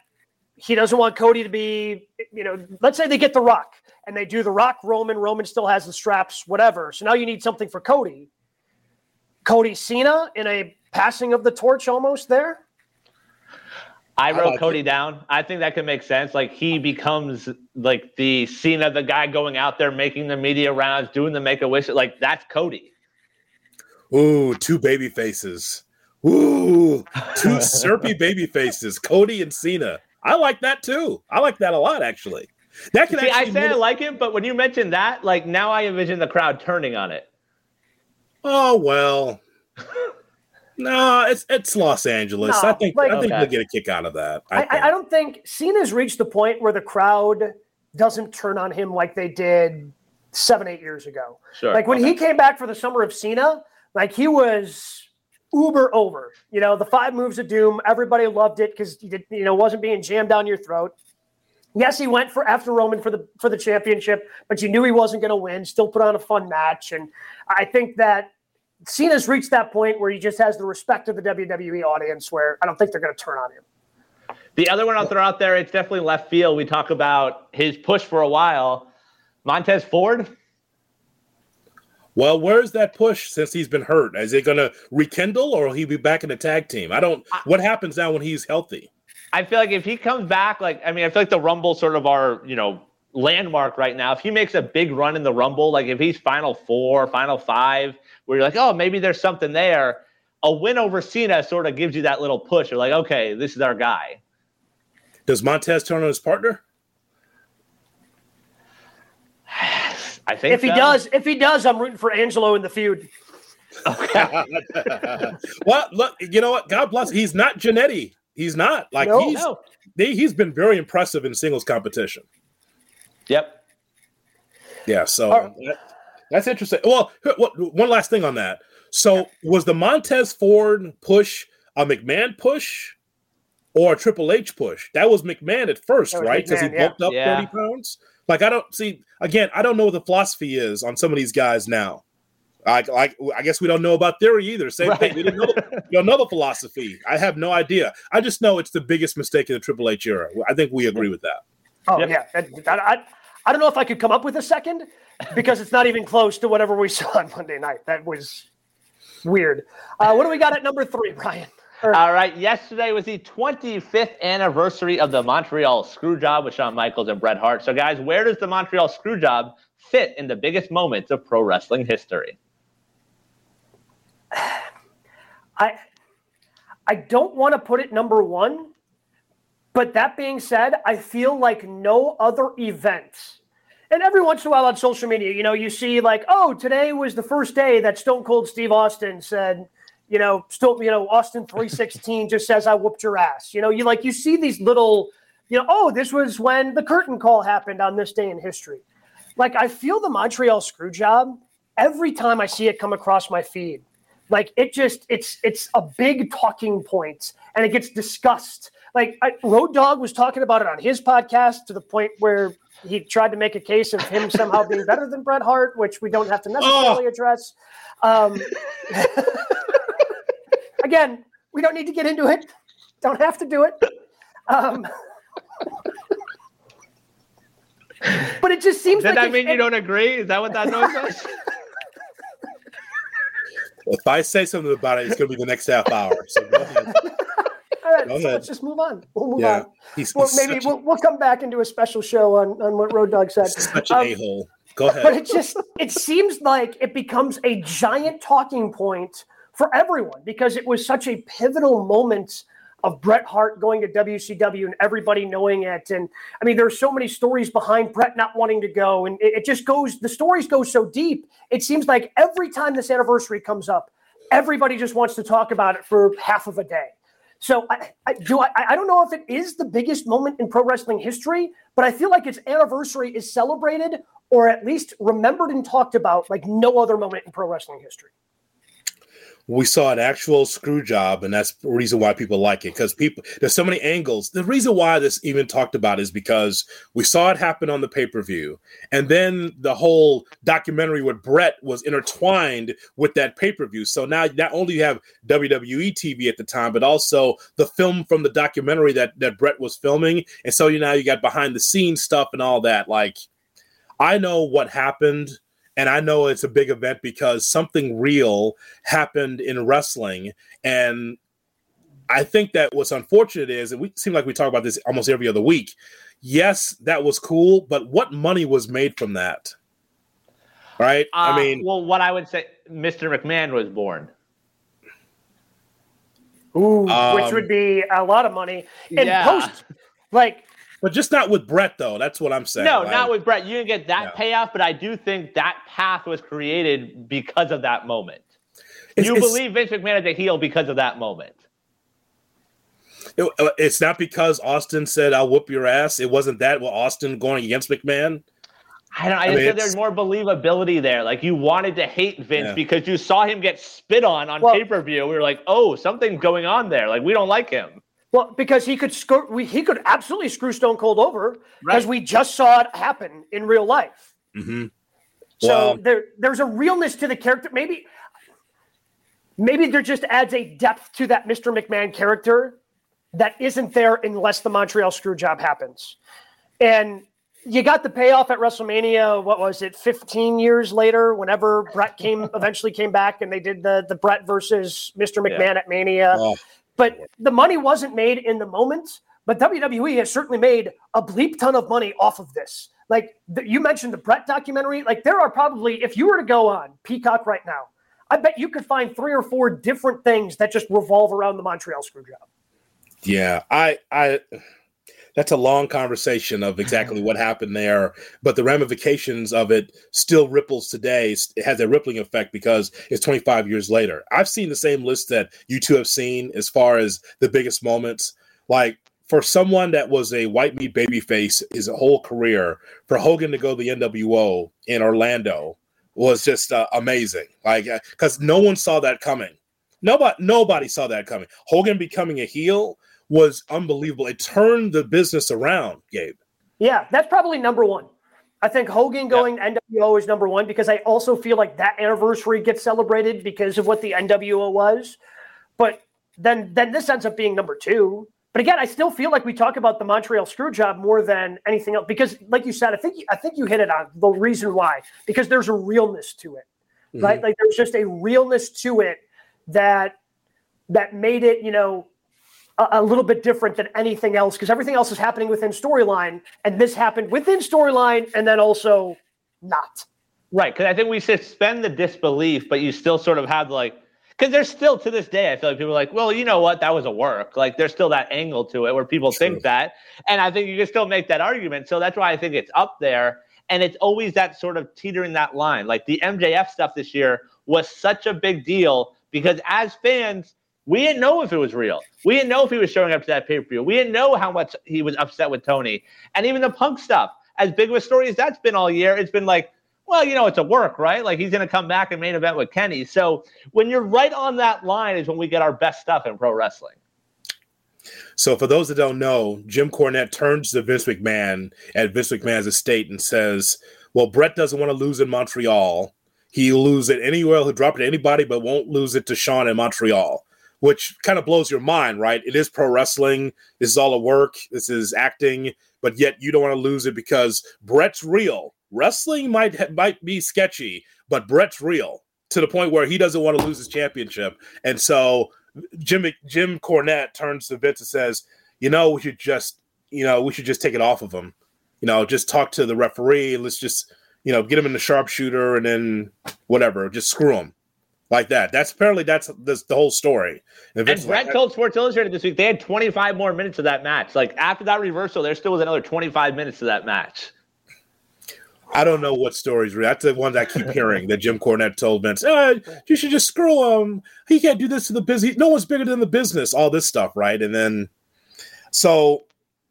he doesn't want Cody to be? You know, let's say they get the Rock and they do the Rock Roman. Roman still has the straps, whatever. So now you need something for Cody. Cody Cena in a passing of the torch almost there. I wrote like Cody down. I think that could make sense. Like he becomes like the Cena, the guy going out there making the media rounds, doing the make a wish. Like that's Cody. Ooh, two baby faces. Ooh, two syrupy baby faces. Cody and Cena. I like that too. I like that a lot, actually. That can See, I actually. say I like it, but when you mentioned that, like now I envision the crowd turning on it. oh well. No, it's it's Los Angeles. No, I think like- I think Okay. we'll get a kick out of that. I. I, I don't think Cena's reached the point where the crowd doesn't turn on him like they did seven, eight years ago. Sure. Like when he came back for the summer of Cena, like he was uber over. You know, the five moves of doom, everybody loved it because he did, you know, wasn't being jammed down your throat. Yes, he went for after Roman for the for the championship, but you knew he wasn't going to win. Still put on a fun match, and I think that Cena's reached that point where he just has the respect of the WWE audience, where I don't think they're going to turn on him. The other one I'll throw out there, it's definitely left field. We talk about his push for a while. Montez Ford. Well, where's that push since he's been hurt? Is it going to rekindle or will he be back in the tag team? I don't. What happens now when he's healthy? I feel like if he comes back, like I mean, I feel like the Rumble sort of our, you know, landmark right now. If he makes a big run in the Rumble, like if he's final four, final five, where you're like, oh, maybe there's something there. A win over Cena sort of gives you that little push. You're like, okay, this is our guy. Does Montez turn on his partner? I think if he does, if he does, I'm rooting for Angelo in the feud. Okay. well, look, you know what? God bless. He's not Jannetty. He's not like no, he's no. They, he's been very impressive in singles competition. Yep. Yeah. So that, that's interesting. Well, one last thing on that. So was the Montez Ford push a McMahon push or a Triple H push? That was McMahon at first, right? Because he bulked up yeah. 30 pounds. Like I don't see again, I don't know what the philosophy is on some of these guys now. I, I, I guess we don't know about theory either. Same right. thing. We didn't know, we don't know the philosophy. I have no idea. I just know it's the biggest mistake in the Triple H era. I think we agree with that. Oh yep. yeah, I, I, I don't know if I could come up with a second because it's not even close to whatever we saw on Monday night. That was weird. Uh, what do we got at number three, Brian? All right. Yesterday was the 25th anniversary of the Montreal Screwjob with Shawn Michaels and Bret Hart. So, guys, where does the Montreal Screwjob fit in the biggest moments of pro wrestling history? I I don't want to put it number one, but that being said, I feel like no other event. And every once in a while on social media, you know, you see like, oh, today was the first day that Stone Cold Steve Austin said, you know, still, you know, Austin 316 just says I whooped your ass. You know, you like you see these little, you know, oh, this was when the curtain call happened on this day in history. Like I feel the Montreal screw job every time I see it come across my feed. Like it just it's it's a big talking point and it gets discussed. Like I, Road Dog was talking about it on his podcast to the point where he tried to make a case of him somehow being better than Bret Hart, which we don't have to necessarily oh. address. Um, again, we don't need to get into it. Don't have to do it. Um, but it just seems Does like that mean you don't agree? Is that what that noise was? if I say something about it, it's going to be the next half hour. So go ahead. All right, so let's just move on. We'll move yeah, on. He's, well, he's maybe we'll, we'll come back and do a special show on, on what Road Dog said. Such an um, a hole. Go ahead. But it just it seems like it becomes a giant talking point for everyone because it was such a pivotal moment of Bret Hart going to WCW and everybody knowing it. And I mean, there's so many stories behind Bret not wanting to go. And it, it, just goes, the stories go so deep. It seems like every time this anniversary comes up, everybody just wants to talk about it for half of a day. So I, I do I, I don't know if it is the biggest moment in pro wrestling history, but I feel like its anniversary is celebrated or at least remembered and talked about like no other moment in pro wrestling history we saw an actual screw job, and that's the reason why people like it because people there's so many angles. The reason why this even talked about is because we saw it happen on the pay per view, and then the whole documentary with Bret was intertwined with that pay per view. So now not only you have WWE TV at the time, but also the film from the documentary that that Bret was filming, and so you now you got behind the scenes stuff and all that. Like, I know what happened and I know it's a big event because something real happened in wrestling. And I think that what's unfortunate is, and we seem like we talk about this almost every other week. Yes, that was cool, but what money was made from that? Right? Uh, I mean, well, what I would say, Mr. McMahon was born. Ooh, um, which would be a lot of money. And yeah. post, like but just not with Bret, though. That's what I'm saying. No, not with Bret. You didn't get that yeah. payoff, but I do think that path was created because of that moment. It's, you it's, believe Vince McMahon is a heel because of that moment. It, uh, it's not because Austin said, I'll whoop your ass. It wasn't that. Well, Austin going against McMahon. I don't. I, I mean, there's more believability there. Like you wanted to hate Vince yeah. because you saw him get spit on on well, pay per view. We were like, oh, something's going on there. Like we don't like him. Well, because he could screw, we, he could absolutely screw Stone Cold over right. we just saw it happen in real life. Mm-hmm. So well, there, there's a realness to the character. Maybe, maybe there just adds a depth to that Mr. McMahon character that isn't there unless the Montreal screw job happens. And you got the payoff at WrestleMania. What was it? 15 years later, whenever Bret came eventually came back and they did the the Bret versus Mr. McMahon yeah. at Mania. Oh. But the money wasn't made in the moment. But WWE has certainly made a bleep ton of money off of this. like the, you mentioned the Bret documentary. Like there are probably, if you were to go on Peacock right now, I bet you could find three or four different things that just revolve around the Montreal Screwjob. Yeah, I, I, that's a long conversation of exactly what happened there, but the ramifications of it still ripples today. It has a rippling effect because it's 25 years later. I've seen the same list that you two have seen as far as the biggest moments. Like for someone that was a white meat babyface his whole career, for Hogan to go to the NWO in Orlando was just uh, amazing. Like because uh, no one saw that coming. Nobody, nobody saw that coming. Hogan becoming a heel was unbelievable. It turned the business around, Gabe. Yeah, that's probably number one. I think Hogan going yeah. NWO is number one because I also feel like that anniversary gets celebrated because of what the NWO was. But then, then this ends up being number two but again, I still feel like we talk about the Montreal screw job more than anything else because, like you said, I think I think you hit it on the reason why because there's a realness to it, mm-hmm. right? Like there's just a realness to it that that made it, you know, a, a little bit different than anything else because everything else is happening within storyline, and this happened within storyline, and then also not. Right, because I think we suspend the disbelief, but you still sort of have like because there's still to this day, I feel like people are like, well, you know what, that was a work. Like there's still that angle to it where people True. think that, and I think you can still make that argument. So that's why I think it's up there, and it's always that sort of teetering that line. Like the MJF stuff this year was such a big deal because as fans. We didn't know if it was real. We didn't know if he was showing up to that pay per view. We didn't know how much he was upset with Tony. And even the punk stuff, as big of a story as that's been all year, it's been like, well, you know, it's a work, right? Like he's going to come back and main event with Kenny. So when you're right on that line is when we get our best stuff in pro wrestling. So for those that don't know, Jim Cornette turns to Vince McMahon at Vince McMahon's estate and says, "Well, Bret doesn't want to lose in Montreal. He'll lose it anywhere. He'll drop it to anybody, but won't lose it to Shawn in Montreal." Which kind of blows your mind, right? It is pro wrestling. This is all a work. This is acting, but yet you don't want to lose it because Bret's real wrestling might might be sketchy, but Bret's real to the point where he doesn't want to lose his championship, and so Jim Jim Cornette turns to Vince and says, "You know, we should just, you know, we should just take it off of him. You know, just talk to the referee. Let's just, you know, get him in the sharpshooter, and then whatever, just screw him." Like that. That's apparently that's, that's the whole story. And, and Bret like, told Sports Illustrated this week they had 25 more minutes of that match. Like after that reversal, there still was another 25 minutes of that match. I don't know what stories. That's the ones I keep hearing that Jim Cornette told Vince. Oh, you should just screw him. He can't do this to the business. No one's bigger than the business. All this stuff, right? And then, so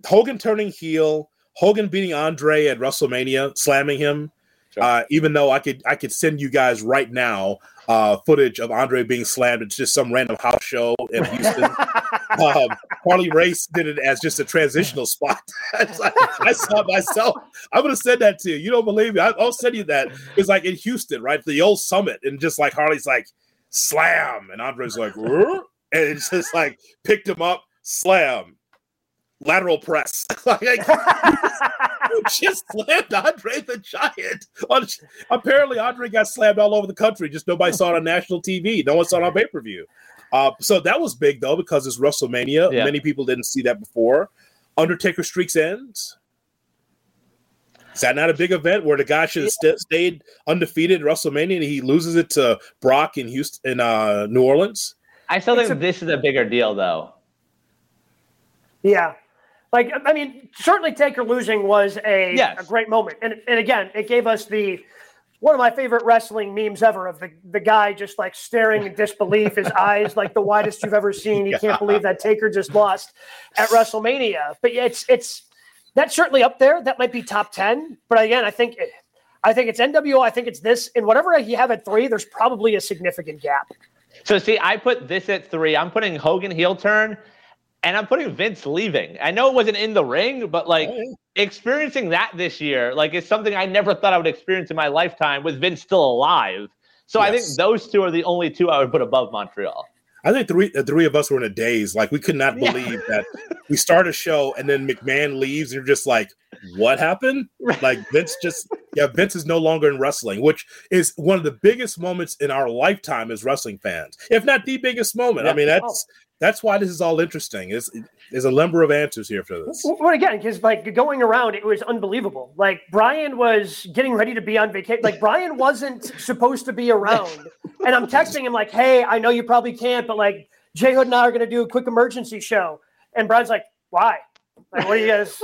Hogan turning heel, Hogan beating Andre at WrestleMania, slamming him. Sure. Uh, even though I could, I could send you guys right now uh, footage of Andre being slammed. It's just some random house show in Houston. um, Harley Race did it as just a transitional spot. I saw myself. I'm going to send that to you. You don't believe me? I, will send you that. It's like in Houston, right? The old summit. And just like Harley's like, slam. And Andre's like, and it's just like picked him up, slam, lateral press. like, just slammed Andre the Giant. apparently, Andre got slammed all over the country. Just nobody saw it on national TV. No one saw it on pay per view. Uh, so that was big though because it's WrestleMania. Yeah. Many people didn't see that before. Undertaker streaks ends. Is that not a big event where the guy should have st- stayed undefeated at WrestleMania and he loses it to Brock in Houston in uh, New Orleans? I still think a, this is a bigger deal though. Yeah, like I mean, certainly Taker losing was a, yes. a great moment, and and again, it gave us the one of my favorite wrestling memes ever of the, the guy just like staring in disbelief, his eyes like the widest you've ever seen. He can't believe that Taker just lost at WrestleMania. But yeah, it's it's that's certainly up there. That might be top ten. But again, I think I think it's NWO. I think it's this. And whatever you have at three, there's probably a significant gap. So see, I put this at three. I'm putting Hogan heel turn and I'm putting Vince leaving. I know it wasn't in the ring, but like oh, experiencing that this year, like is something I never thought I would experience in my lifetime with Vince still alive. So yes. I think those two are the only two I would put above Montreal. I think three the three of us were in a daze. Like we could not believe yeah. that we start a show and then McMahon leaves. And you're just like, what happened? Like Vince just yeah, Vince is no longer in wrestling, which is one of the biggest moments in our lifetime as wrestling fans, if not the biggest moment. Yeah. I mean, that's oh. that's why this is all interesting. Is there's a number of answers here for this. Well, again, because like going around, it was unbelievable. Like Brian was getting ready to be on vacation. Like Brian wasn't supposed to be around, and I'm texting him like, "Hey, I know you probably can't, but like Jay Hood and I are going to do a quick emergency show." And Brian's like, "Why? Like, what are you guys?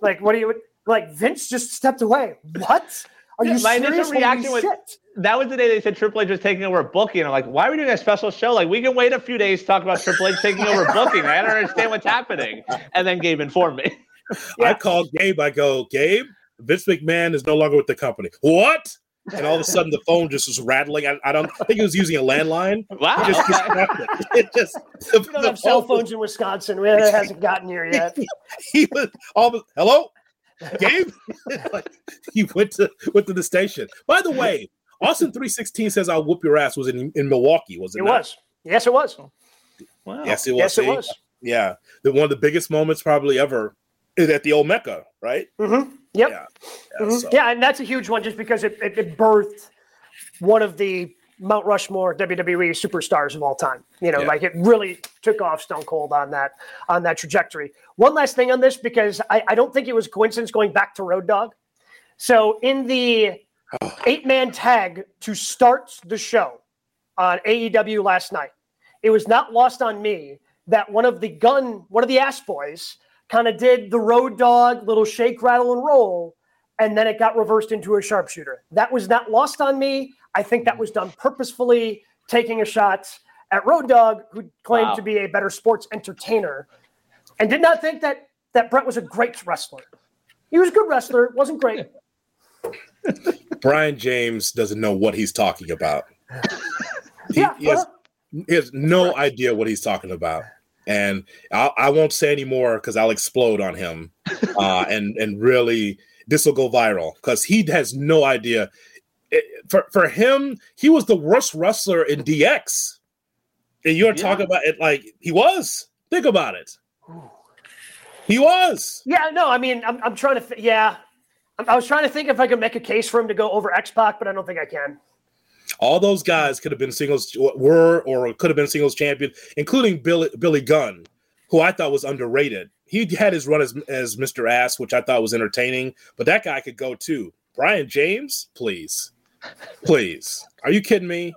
like, what are you?" Like Vince just stepped away. What? Are you My serious? initial reaction was shit? that was the day they said Triple H was taking over booking. I'm like, why are we doing a special show? Like, we can wait a few days to talk about Triple H taking over booking. I don't understand what's happening. And then Gabe informed me. yeah. I called Gabe. I go, Gabe, Vince McMahon is no longer with the company. What? And all of a sudden, the phone just was rattling. I, I don't I think he was using a landline. Wow! It just disconnected. It just the, we don't have cell phones was, in Wisconsin. It hasn't gotten here yet. He, he was all the hello. Gabe, he went to went to the station. By the way, Austin three sixteen says I'll whoop your ass was in, in Milwaukee, was it? It not? was. Yes, it was. Wow. Yes, it was. Yes, it was. Yeah, the one of the biggest moments probably ever is at the old Mecca, right? Mm-hmm. Yep. Yeah. Yeah, mm-hmm. so. yeah, and that's a huge one just because it, it, it birthed one of the Mount Rushmore WWE superstars of all time. You know, yeah. like it really took off Stone Cold on that on that trajectory. One last thing on this because I, I don't think it was a coincidence going back to Road Dog. So in the eight man tag to start the show on AEW last night, it was not lost on me that one of the gun, one of the ass boys, kind of did the Road Dog little shake, rattle, and roll, and then it got reversed into a sharpshooter. That was not lost on me. I think that was done purposefully, taking a shot at Road Dog, who claimed wow. to be a better sports entertainer, and did not think that that Bret was a great wrestler. He was a good wrestler, wasn't great. Brian James doesn't know what he's talking about. He, yeah, he, has, he has, no idea what he's talking about. And I'll, I will not say anymore because I'll explode on him. Uh, and, and really, this will go viral because he has no idea it, for for him, he was the worst wrestler in DX. And you're yeah. talking about it like he was. Think about it. He was. Yeah, no, I mean, I'm, I'm trying to, th- yeah. I was trying to think if I could make a case for him to go over X Pac, but I don't think I can. All those guys could have been singles, were or could have been singles champion, including Billy, Billy Gunn, who I thought was underrated. He had his run as, as Mr. Ass, which I thought was entertaining, but that guy could go too. Brian James, please. Please. Are you kidding me?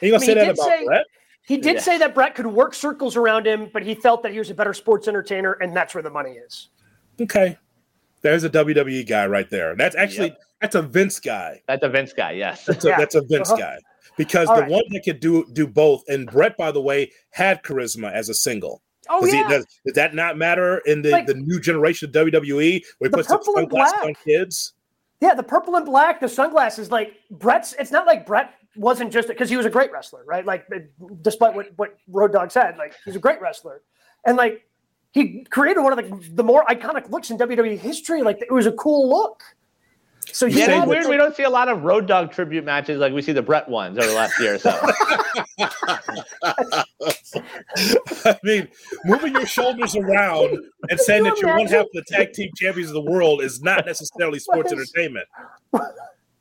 Are you gonna I mean, say that about say, Bret? He did yeah. say that Bret could work circles around him, but he felt that he was a better sports entertainer, and that's where the money is. Okay. There's a WWE guy right there. That's actually yep. that's a Vince guy. That's a Vince guy, yes. That's a, yeah. that's a Vince uh-huh. guy. Because All the right. one that could do do both, and Bret, by the way, had charisma as a single. Oh does yeah. He, does, does, that not matter in the, like, the new generation of WWE where he puts the sunglasses on kids? Yeah, the purple and black, the sunglasses, like Bret's. It's not like Bret wasn't just because he was a great wrestler, right? Like, despite what what Road Dog said, like he's a great wrestler, and like he created one of the the more iconic looks in WWE history. Like it was a cool look. So yeah, it's weird. we don't see a lot of Road Dog tribute matches like we see the Bret ones over the last year or so. I mean, moving your shoulders around and saying that you're one half of the tag team champions of the world is not necessarily sports is, entertainment. What,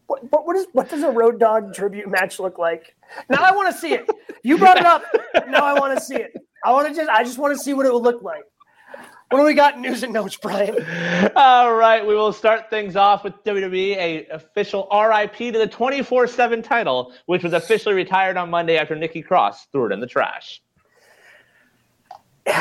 what, what, is, what does a Road Dog tribute match look like? Now I want to see it. You brought it up. Now I want to see it. I want to just I just want to see what it will look like. What do we got news and notes, Brian? All right, we will start things off with WWE, a official RIP to the 24/7 title, which was officially retired on Monday after Nikki Cross threw it in the trash.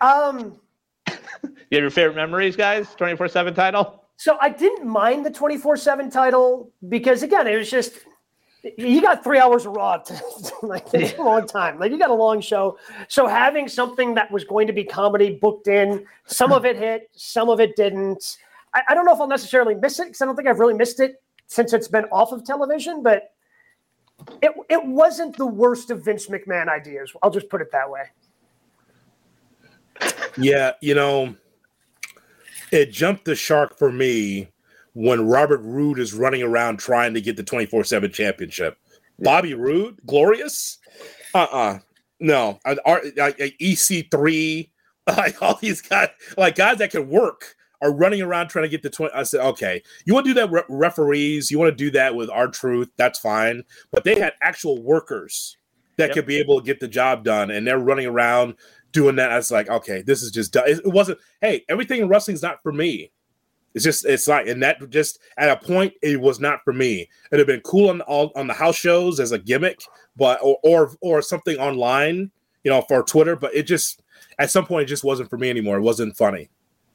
um, you have your favorite memories, guys? 24/7 title. So I didn't mind the 24/7 title because again, it was just you got three hours of raw to, like it's a long time. Like you got a long show. So having something that was going to be comedy booked in some of it hit some of it didn't. I, I don't know if i'll necessarily miss it because i don't think i've really missed it since it's been off of television but it, it wasn't the worst of vince mcmahon ideas. I'll just put it that way. Yeah you know it jumped the shark for me when Robert Roode is running around trying to get the 24 7 championship. Yeah. Bobby Roode, glorious? Uh uh-uh. uh No. EC3, like all these guys, like guys that can work are running around trying to get the 20. I said, okay, you want to do that, re- referees, you want to do that with R-Truth, that's fine. But they had actual workers that yep. could be able to get the job done, and they're running around doing that. I was like, okay, this is just, it wasn't, hey, everything in wrestling is not for me. It's just, it's like, and that just at a point, it was not for me. It'd have been cool on all on the house shows as a gimmick, but or or, or something online, you know, for Twitter. But it just, at some point, it just wasn't for me anymore. It wasn't funny.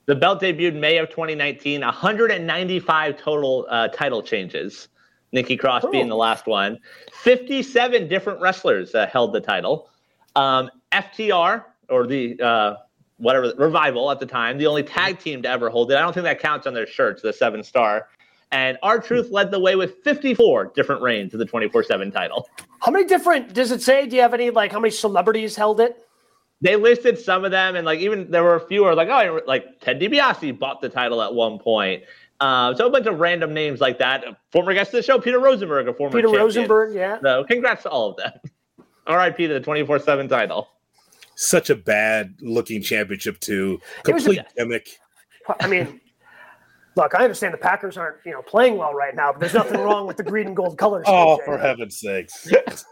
The belt debuted May of 2019, 195 total uh, title changes. Nikki Cross being the last one. 57 different wrestlers uh, held the title. Um, FTR, or the uh, whatever, Revival at the time, the only tag team to ever hold it. I don't think that counts on their shirts, the seven star. And R-Truth led the way with 54 different reigns of the 24 7 title. How many different, does it say, do you have any, like, how many celebrities held it? they listed some of them, and like even there were a few like, oh, like Ted DiBiase bought the title at one point. Uh, so a bunch of random names like that. Former guest of the show, Peter Rosenberg, a former Peter champion. Rosenberg, yeah. So congrats to all of them. R.I.P. to the twenty four seven title. Such a bad looking championship too. Complete a, gimmick. I mean, look, I understand the Packers aren't you know playing well right now, but there's nothing wrong with the green and gold colors. Oh, for heaven's sakes!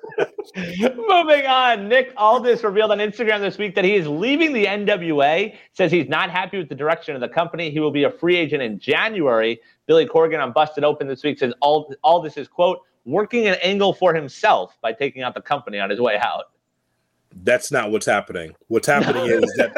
Moving on, Nick Aldis revealed on Instagram this week that he is leaving the NWA. Says he's not happy with the direction of the company. He will be a free agent in January. Billy Corgan on Busted Open this week says all Aldis is quote working an angle for himself by taking out the company on his way out. That's not what's happening. What's happening is that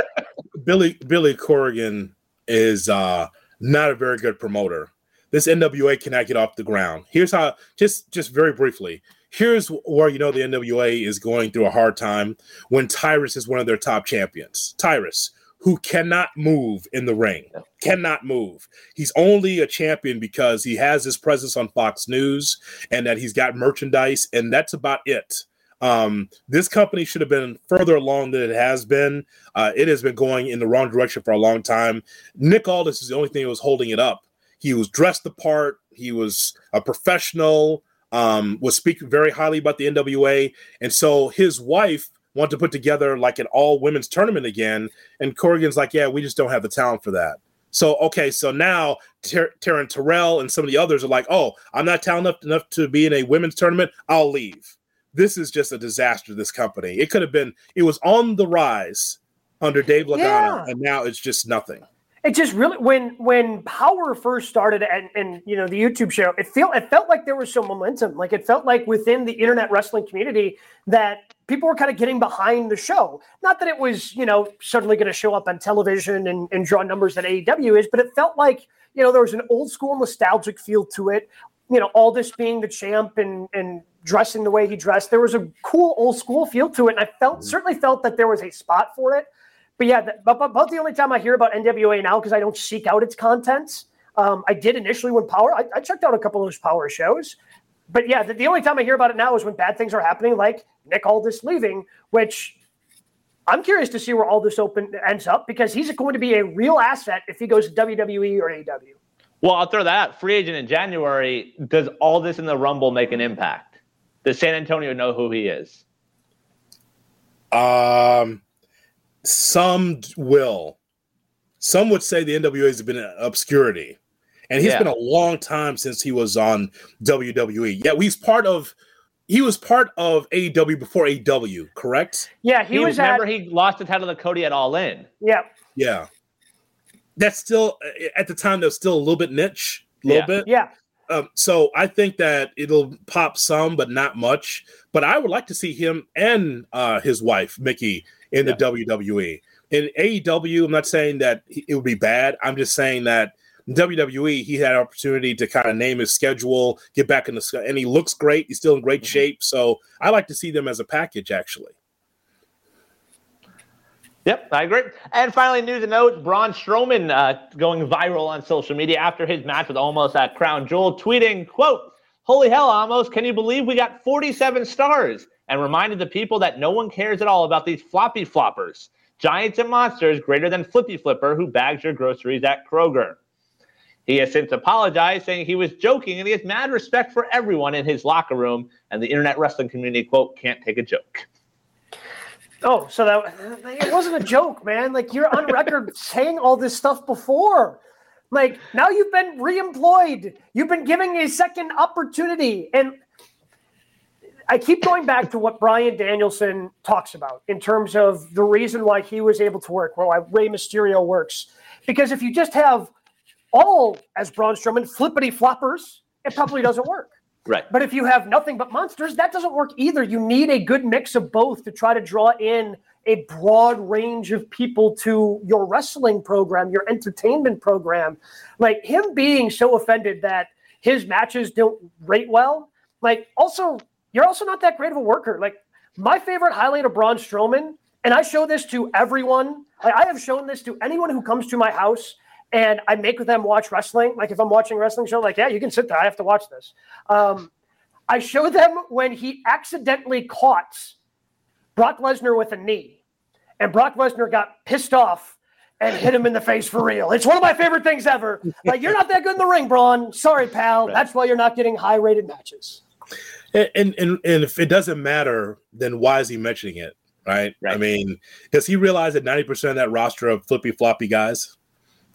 Billy Billy Corgan is uh not a very good promoter. This NWA cannot get off the ground. Here's how just just very briefly. Here's where you know the NWA is going through a hard time when Tyrus is one of their top champions. Tyrus, who cannot move in the ring, cannot move. He's only a champion because he has his presence on Fox News and that he's got merchandise, and that's about it. Um, this company should have been further along than it has been. Uh, it has been going in the wrong direction for a long time. Nick Aldis is the only thing that was holding it up. He was dressed the part. He was a professional. Um, was speaking very highly about the NWA, and so his wife wanted to put together like an all women's tournament again. And Corgan's like, "Yeah, we just don't have the talent for that." So okay, so now Ter- Taryn Terrell and some of the others are like, "Oh, I'm not talented enough to be in a women's tournament. I'll leave." This is just a disaster. This company, it could have been, it was on the rise under Dave Lagana, yeah. and now it's just nothing. It just really when when Power first started and and you know the YouTube show, it felt it felt like there was some momentum. Like it felt like within the internet wrestling community that people were kind of getting behind the show. Not that it was you know suddenly going to show up on television and, and draw numbers that AEW is, but it felt like you know there was an old school nostalgic feel to it. You know, Aldis being the champ and and dressing the way he dressed. There was a cool old school feel to it, and I felt mm-hmm. certainly felt that there was a spot for it. But yeah, but, but about the only time I hear about NWA now because I don't seek out its contents. Um, I did initially when Power. I, I, checked out a couple of those Power shows, but yeah, the, the, only time I hear about it now is when bad things are happening, like Nick Aldis leaving, which. I'm curious to see where all this open ends up because he's going to be a real asset if he goes to WWE or AEW. Well, I'll throw that out. Free agent in January. Does Aldis in the Rumble make an impact? Does San Antonio know who he is? Um, some will. Some would say the NWA has been in obscurity, and he's yeah. been a long time since he was on WWE. Yeah, he's part of. He was part of AEW before AEW, correct? Yeah, he, he was. Remember, at, he lost the title to Cody at All In. Yeah. Yeah. That's still at the time. That was still a little bit niche, a little yeah. bit. Yeah. Um, so I think that it'll pop some, but not much. But I would like to see him and uh, his wife Mickie in yeah. the WWE. In AEW, I'm not saying that it would be bad. I'm just saying that WWE, he had an opportunity to kind of name his schedule, get back in the sky, and he looks great. He's still in great mm-hmm. shape. So I like to see them as a package, actually. Yep, I agree. And finally, news and notes: Braun Strowman uh, going viral on social media after his match with Omos at Crown Jewel, tweeting, "quote Holy hell, Omos! Can you believe we got 47 stars?" And reminded the people that no one cares at all about these floppy floppers, giants and monsters greater than Flippy Flipper, who bags your groceries at Kroger. He has since apologized, saying he was joking and he has mad respect for everyone in his locker room, and the internet wrestling community, quote, can't take a joke. Oh, so that it wasn't a joke, man. Like you're on record saying all this stuff before. Like now you've been reemployed. You've been giving a second opportunity. And I keep going back to what Bryan Danielson talks about in terms of the reason why he was able to work, why Rey Mysterio works. Because if you just have all, as Braun Strowman, flippity floppers, it probably doesn't work. Right. But if you have nothing but monsters, that doesn't work either. You need a good mix of both to try to draw in a broad range of people to your wrestling program, your entertainment program. Like him being so offended that his matches don't rate well. Like also, you're also not that great of a worker. Like my favorite highlight of Braun Strowman, and I show this to everyone. I have shown this to anyone who comes to my house and I make them watch wrestling. Like if I'm watching a wrestling show, like, yeah, you can sit there. I have to watch this. Um, I show them when he accidentally caught Brock Lesnar with a knee, and Brock Lesnar got pissed off and hit him in the face for real. It's one of my favorite things ever. Like, you're not that good in the ring, Braun. Sorry, pal. Right. That's why you're not getting high rated matches. And, and, and if it doesn't matter, then why is he mentioning it? Right? right. I mean, does he realize that 90% of that roster of flippy floppy guys?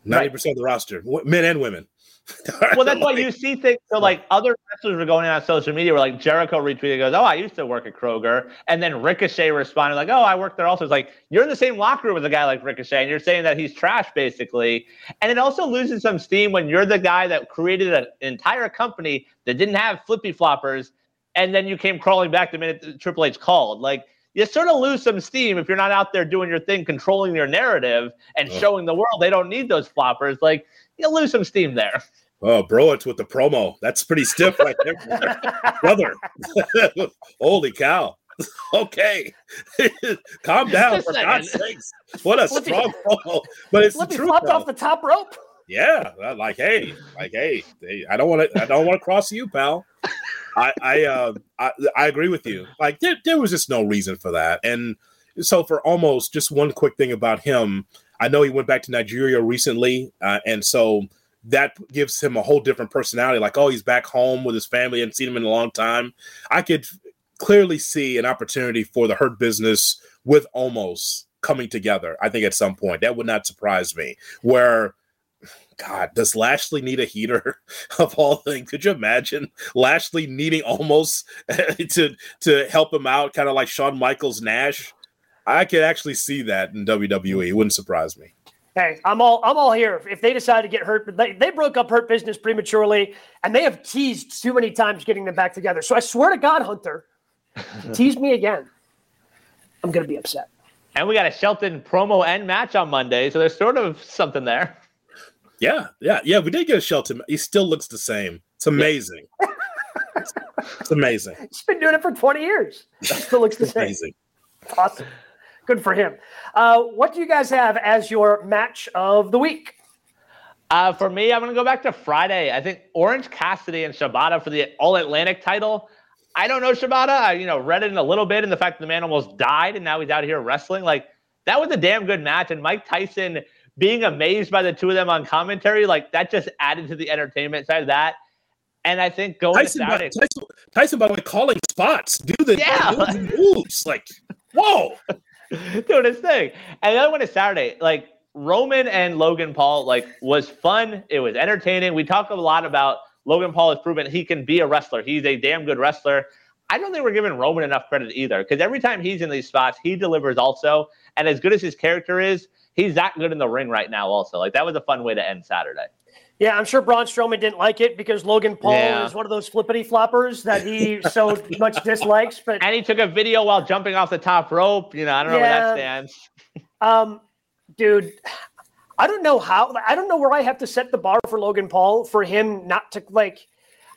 Ninety percent of the roster, men and women. well, that's why you see things. So, like other wrestlers were going on social media, where like Jericho retweeted, goes, "Oh, I used to work at Kroger," and then Ricochet responded, like, "Oh, I worked there also." It's like you're in the same locker room with a guy like Ricochet, and you're saying that he's trash, basically. And it also loses some steam when you're the guy that created an entire company that didn't have flippy floppers, and then you came crawling back the minute Triple H called. Like you sort of lose some steam if you're not out there doing your thing, controlling your narrative and oh. showing the world they don't need those floppers. Like you lose some steam there. Oh, bro, it's with the promo. That's pretty stiff right there, brother. Holy cow. okay, calm down for God's sakes. What a strong promo! But it's Let the truth. Flopped off the top rope. Yeah, uh, like hey, like hey, hey I don't want to. I don't want to cross you, pal. I I, uh, I, I agree with you. Like there, there was just no reason for that. And so for Omos just one quick thing about him, I know he went back to Nigeria recently, uh, and so that gives him a whole different personality. Like oh, he's back home with his family and seen him in a long time. I could clearly see an opportunity for the Hurt Business with Omos coming together. I think at some point that would not surprise me. Where God, does Lashley need a heater of all things? Could you imagine Lashley needing Omos to to help him out, kind of like Shawn Michaels Nash? I could actually see that in WWE. It wouldn't surprise me. Hey, I'm all I'm all here. If they decide to get hurt, they, they broke up hurt business prematurely, and they have teased too many times getting them back together. So I swear to God, Hunter, tease me again. I'm gonna be upset. And we got a Shelton promo and match on Monday, so there's sort of something there. Yeah, yeah, yeah. We did get a Shelton. He still looks the same. It's amazing. it's amazing. He's been doing it for 20 years. He still looks the same. Amazing. Awesome. Good for him. Uh, what do you guys have as your match of the week? Uh, for me, I'm going to go back to Friday. I think Orange Cassidy and Shibata for the All Atlantic title. I don't know Shibata. I, you know, read it in a little bit, and the fact that the man almost died, and now he's out here wrestling. Like that was a damn good match. And Mike Tyson being amazed by the two of them on commentary, like that just added to the entertainment side of that. And I think going Tyson, to Saturday, Tyson, Tyson, by the way, calling spots, do the yeah. moves, like whoa, doing his thing. And the other one is Saturday, like Roman and Logan Paul, like was fun. It was entertaining. We talk a lot about Logan Paul has proven he can be a wrestler. He's a damn good wrestler. I don't think we're giving Roman enough credit either, because every time he's in these spots, he delivers also. And as good as his character is, he's that good in the ring right now. Also, like that was a fun way to end Saturday. Yeah, I'm sure Braun Strowman didn't like it because Logan Paul yeah. is one of those flippity floppers that he so much dislikes. But and he took a video while jumping off the top rope. You know, I don't know yeah, where that stands. um, dude, I don't know how. I don't know where I have to set the bar for Logan Paul for him not to like.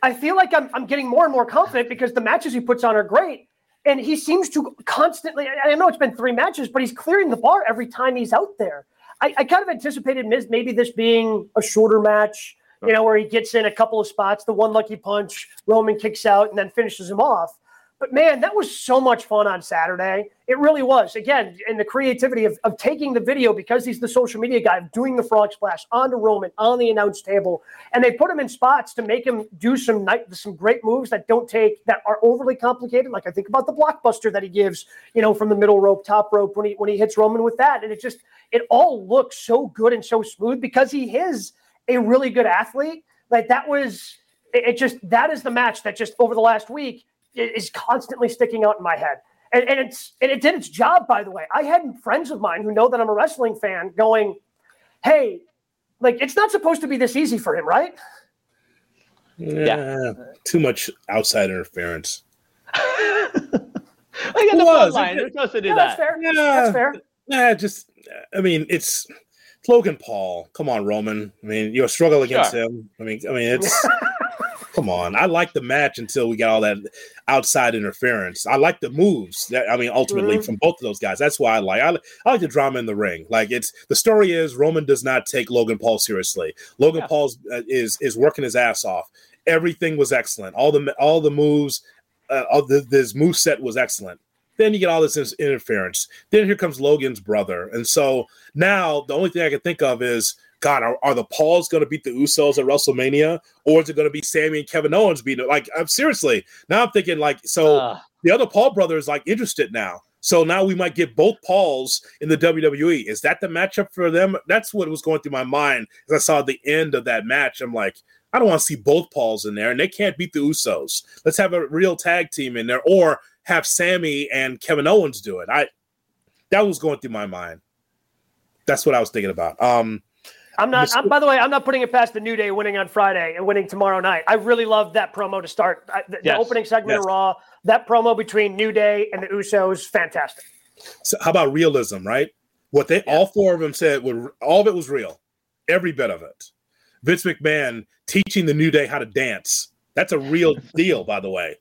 I feel like I'm I'm getting more and more confident because the matches he puts on are great and he seems to constantly. I know it's been three matches, but he's clearing the bar every time he's out there. I, I kind of anticipated maybe this being a shorter match, you know, where he gets in a couple of spots, the one lucky punch, Roman kicks out, and then finishes him off. But man, that was so much fun on Saturday. It really was. Again, in the creativity of, of taking the video because he's the social media guy, doing the frog splash onto Roman on the announce table, and they put him in spots to make him do some night, some great moves that don't take that are overly complicated. Like I think about the blockbuster that he gives, you know, from the middle rope, top rope when he when he hits Roman with that, and it just it all looks so good and so smooth because he is a really good athlete. Like that was it just that is the match that just over the last week is constantly sticking out in my head. And, and it's and it did its job, by the way. I had friends of mine who know that I'm a wrestling fan going, "Hey, like it's not supposed to be this easy for him, right?" Yeah, too much outside interference. I got the was. line. They're supposed to do yeah, that. That's fair. Yeah, that's fair. Yeah, just I mean, it's Logan Paul. Come on, Roman. I mean, you're struggle against sure. him. I mean, I mean, it's come on. I like the match until we got all that outside interference. I like the moves. That, I mean, ultimately mm-hmm. from both of those guys. That's why I like. I, I, like the drama in the ring. Like it's the story is Roman does not take Logan Paul seriously. Logan yeah. Paul uh, is is working his ass off everything was excellent. All the all the moves, uh, all the, this move set was excellent. Then you get all this interference. Then here comes Logan's brother, and so now the only thing I can think of is. God, are, are the Pauls going to beat the Usos at WrestleMania, or is it going to be Sami and Kevin Owens beating? Like, I'm seriously now. I'm thinking like, so uh. the other Paul brother is like interested now. So now we might get both Pauls in the WWE. Is that the matchup for them? That's what was going through my mind as I saw the end of that match. I'm like, I don't want to see both Pauls in there, and they can't beat the Usos. Let's have a real tag team in there, or have Sami and Kevin Owens do it. I that was going through my mind. That's what I was thinking about. Um, I'm not. I'm, by the way, I'm not putting it past the New Day winning on Friday and winning tomorrow night. I really love that promo to start I, the, yes. the, opening segment yes. of Raw. That promo between New Day and the Usos, fantastic. So how about realism? Right? What they yeah. all four of them said, were, all of it was real, every bit of it. Vince McMahon teaching the New Day how to dance. That's a real deal, by the way.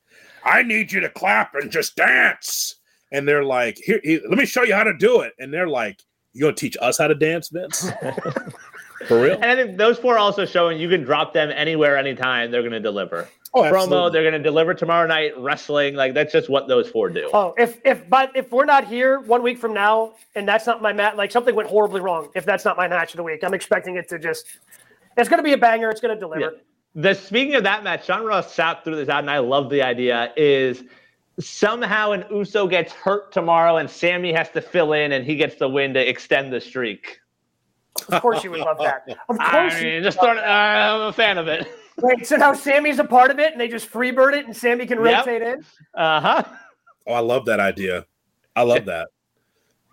I need you to clap and just dance. And they're like, here, here, let me show you how to do it. And they're like, you gonna teach us how to dance, Vince? For real? And I think those four also showing you can drop them anywhere, anytime. They're gonna deliver. Oh, promo. They're going to deliver tomorrow night. Wrestling, like that's just what those four do. Oh, if if but if we're not here one week from now, and that's not my match, like something went horribly wrong. If that's not my match of the week, I'm expecting it to just it's going to be a banger. It's going to deliver. Yeah. The speaking of that match, Sean Ross Sapp threw this out, and I love the idea. Is somehow an Uso gets hurt tomorrow, and Sami has to fill in, and he gets the win to extend the streak. Of course, you would love that. Of course, I mean, just start, uh, I'm a fan of it. Wait, so now Sami's a part of it, and they just freebird it, and Sami can rotate in. Uh huh. Oh, I love that idea. I love that.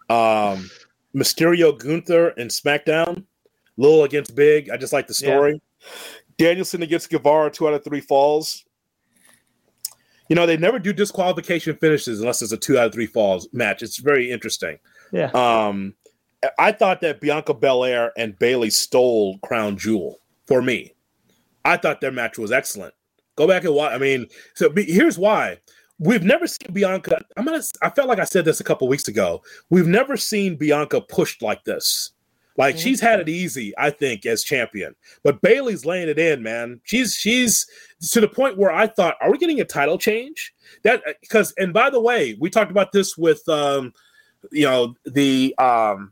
Um, Mysterio, Gunther, and SmackDown. Little against Big. I just like the story. Yeah. Danielson against Guevara, two out of three falls. You know, they never do disqualification finishes unless it's a two out of three falls match. It's very interesting. Yeah. Um, I thought that Bianca Belair and Bayley stole Crown Jewel for me. I thought their match was excellent. Go back and watch. I mean, so here's why. We've never seen Bianca. I'm gonna. I felt like I said this a couple weeks ago. We've never seen Bianca pushed like this. Like mm-hmm. she's had it easy, I think, as champion. But Bayley's laying it in, man. She's she's to the point where I thought, are we getting a title change? That because and by the way, we talked about this with um, you know, the um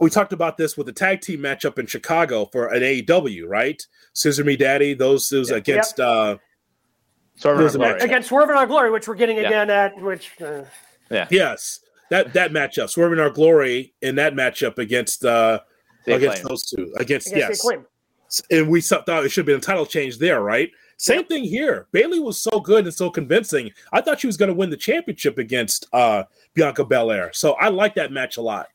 we talked about this with the tag team matchup in Chicago for an AEW, right? Scissor Me Daddy, those those yep. against yep. uh Swerve against Swerve in Our Glory, which we're getting yeah. again at which uh, yeah. Yes that that matchup, Swerve in Our Glory in that matchup against uh the against those two, against, against yes, and we thought it should have been a title change there, right? Same yep. thing here. Bayley was so good and so convincing. I thought she was going to win the championship against uh Bianca Belair, so I like that match a lot.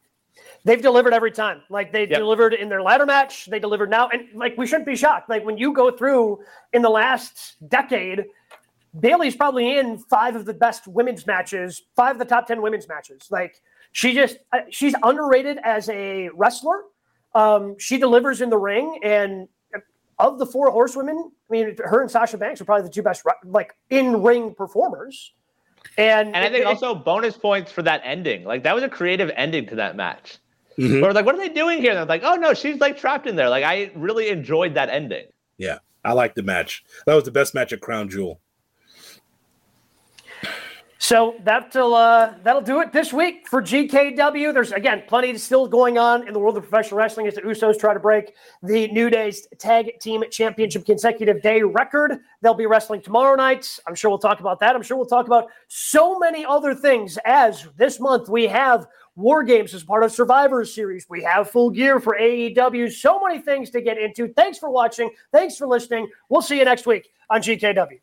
They've delivered every time. Like they yep. delivered in their ladder match, they delivered now, and like we shouldn't be shocked. Like when you go through in the last decade Bayley's probably in five of the best women's matches, five of the top 10 women's matches. Like she just, uh, she's underrated as a wrestler. Um, she delivers in the ring. And of the four horsewomen, I mean, her and Sasha Banks are probably the two best, like in ring performers. And, and I think it, also bonus points for that ending. Like that was a creative ending to that match. Mm-hmm. Or like, what are they doing here? And they're like, oh no, she's like trapped in there. Like I really enjoyed that ending. Yeah, I like the match. That was the best match at Crown Jewel. So that'll uh, that'll do it this week for GKW. There's again plenty still going on in the world of professional wrestling as the Usos try to break the New Day's Tag Team Championship consecutive day record. They'll be wrestling tomorrow night. I'm sure we'll talk about that. I'm sure we'll talk about so many other things as this month we have War Games as part of Survivor Series. We have full gear for AEW. So many things to get into. Thanks for watching. Thanks for listening. We'll see you next week on GKW.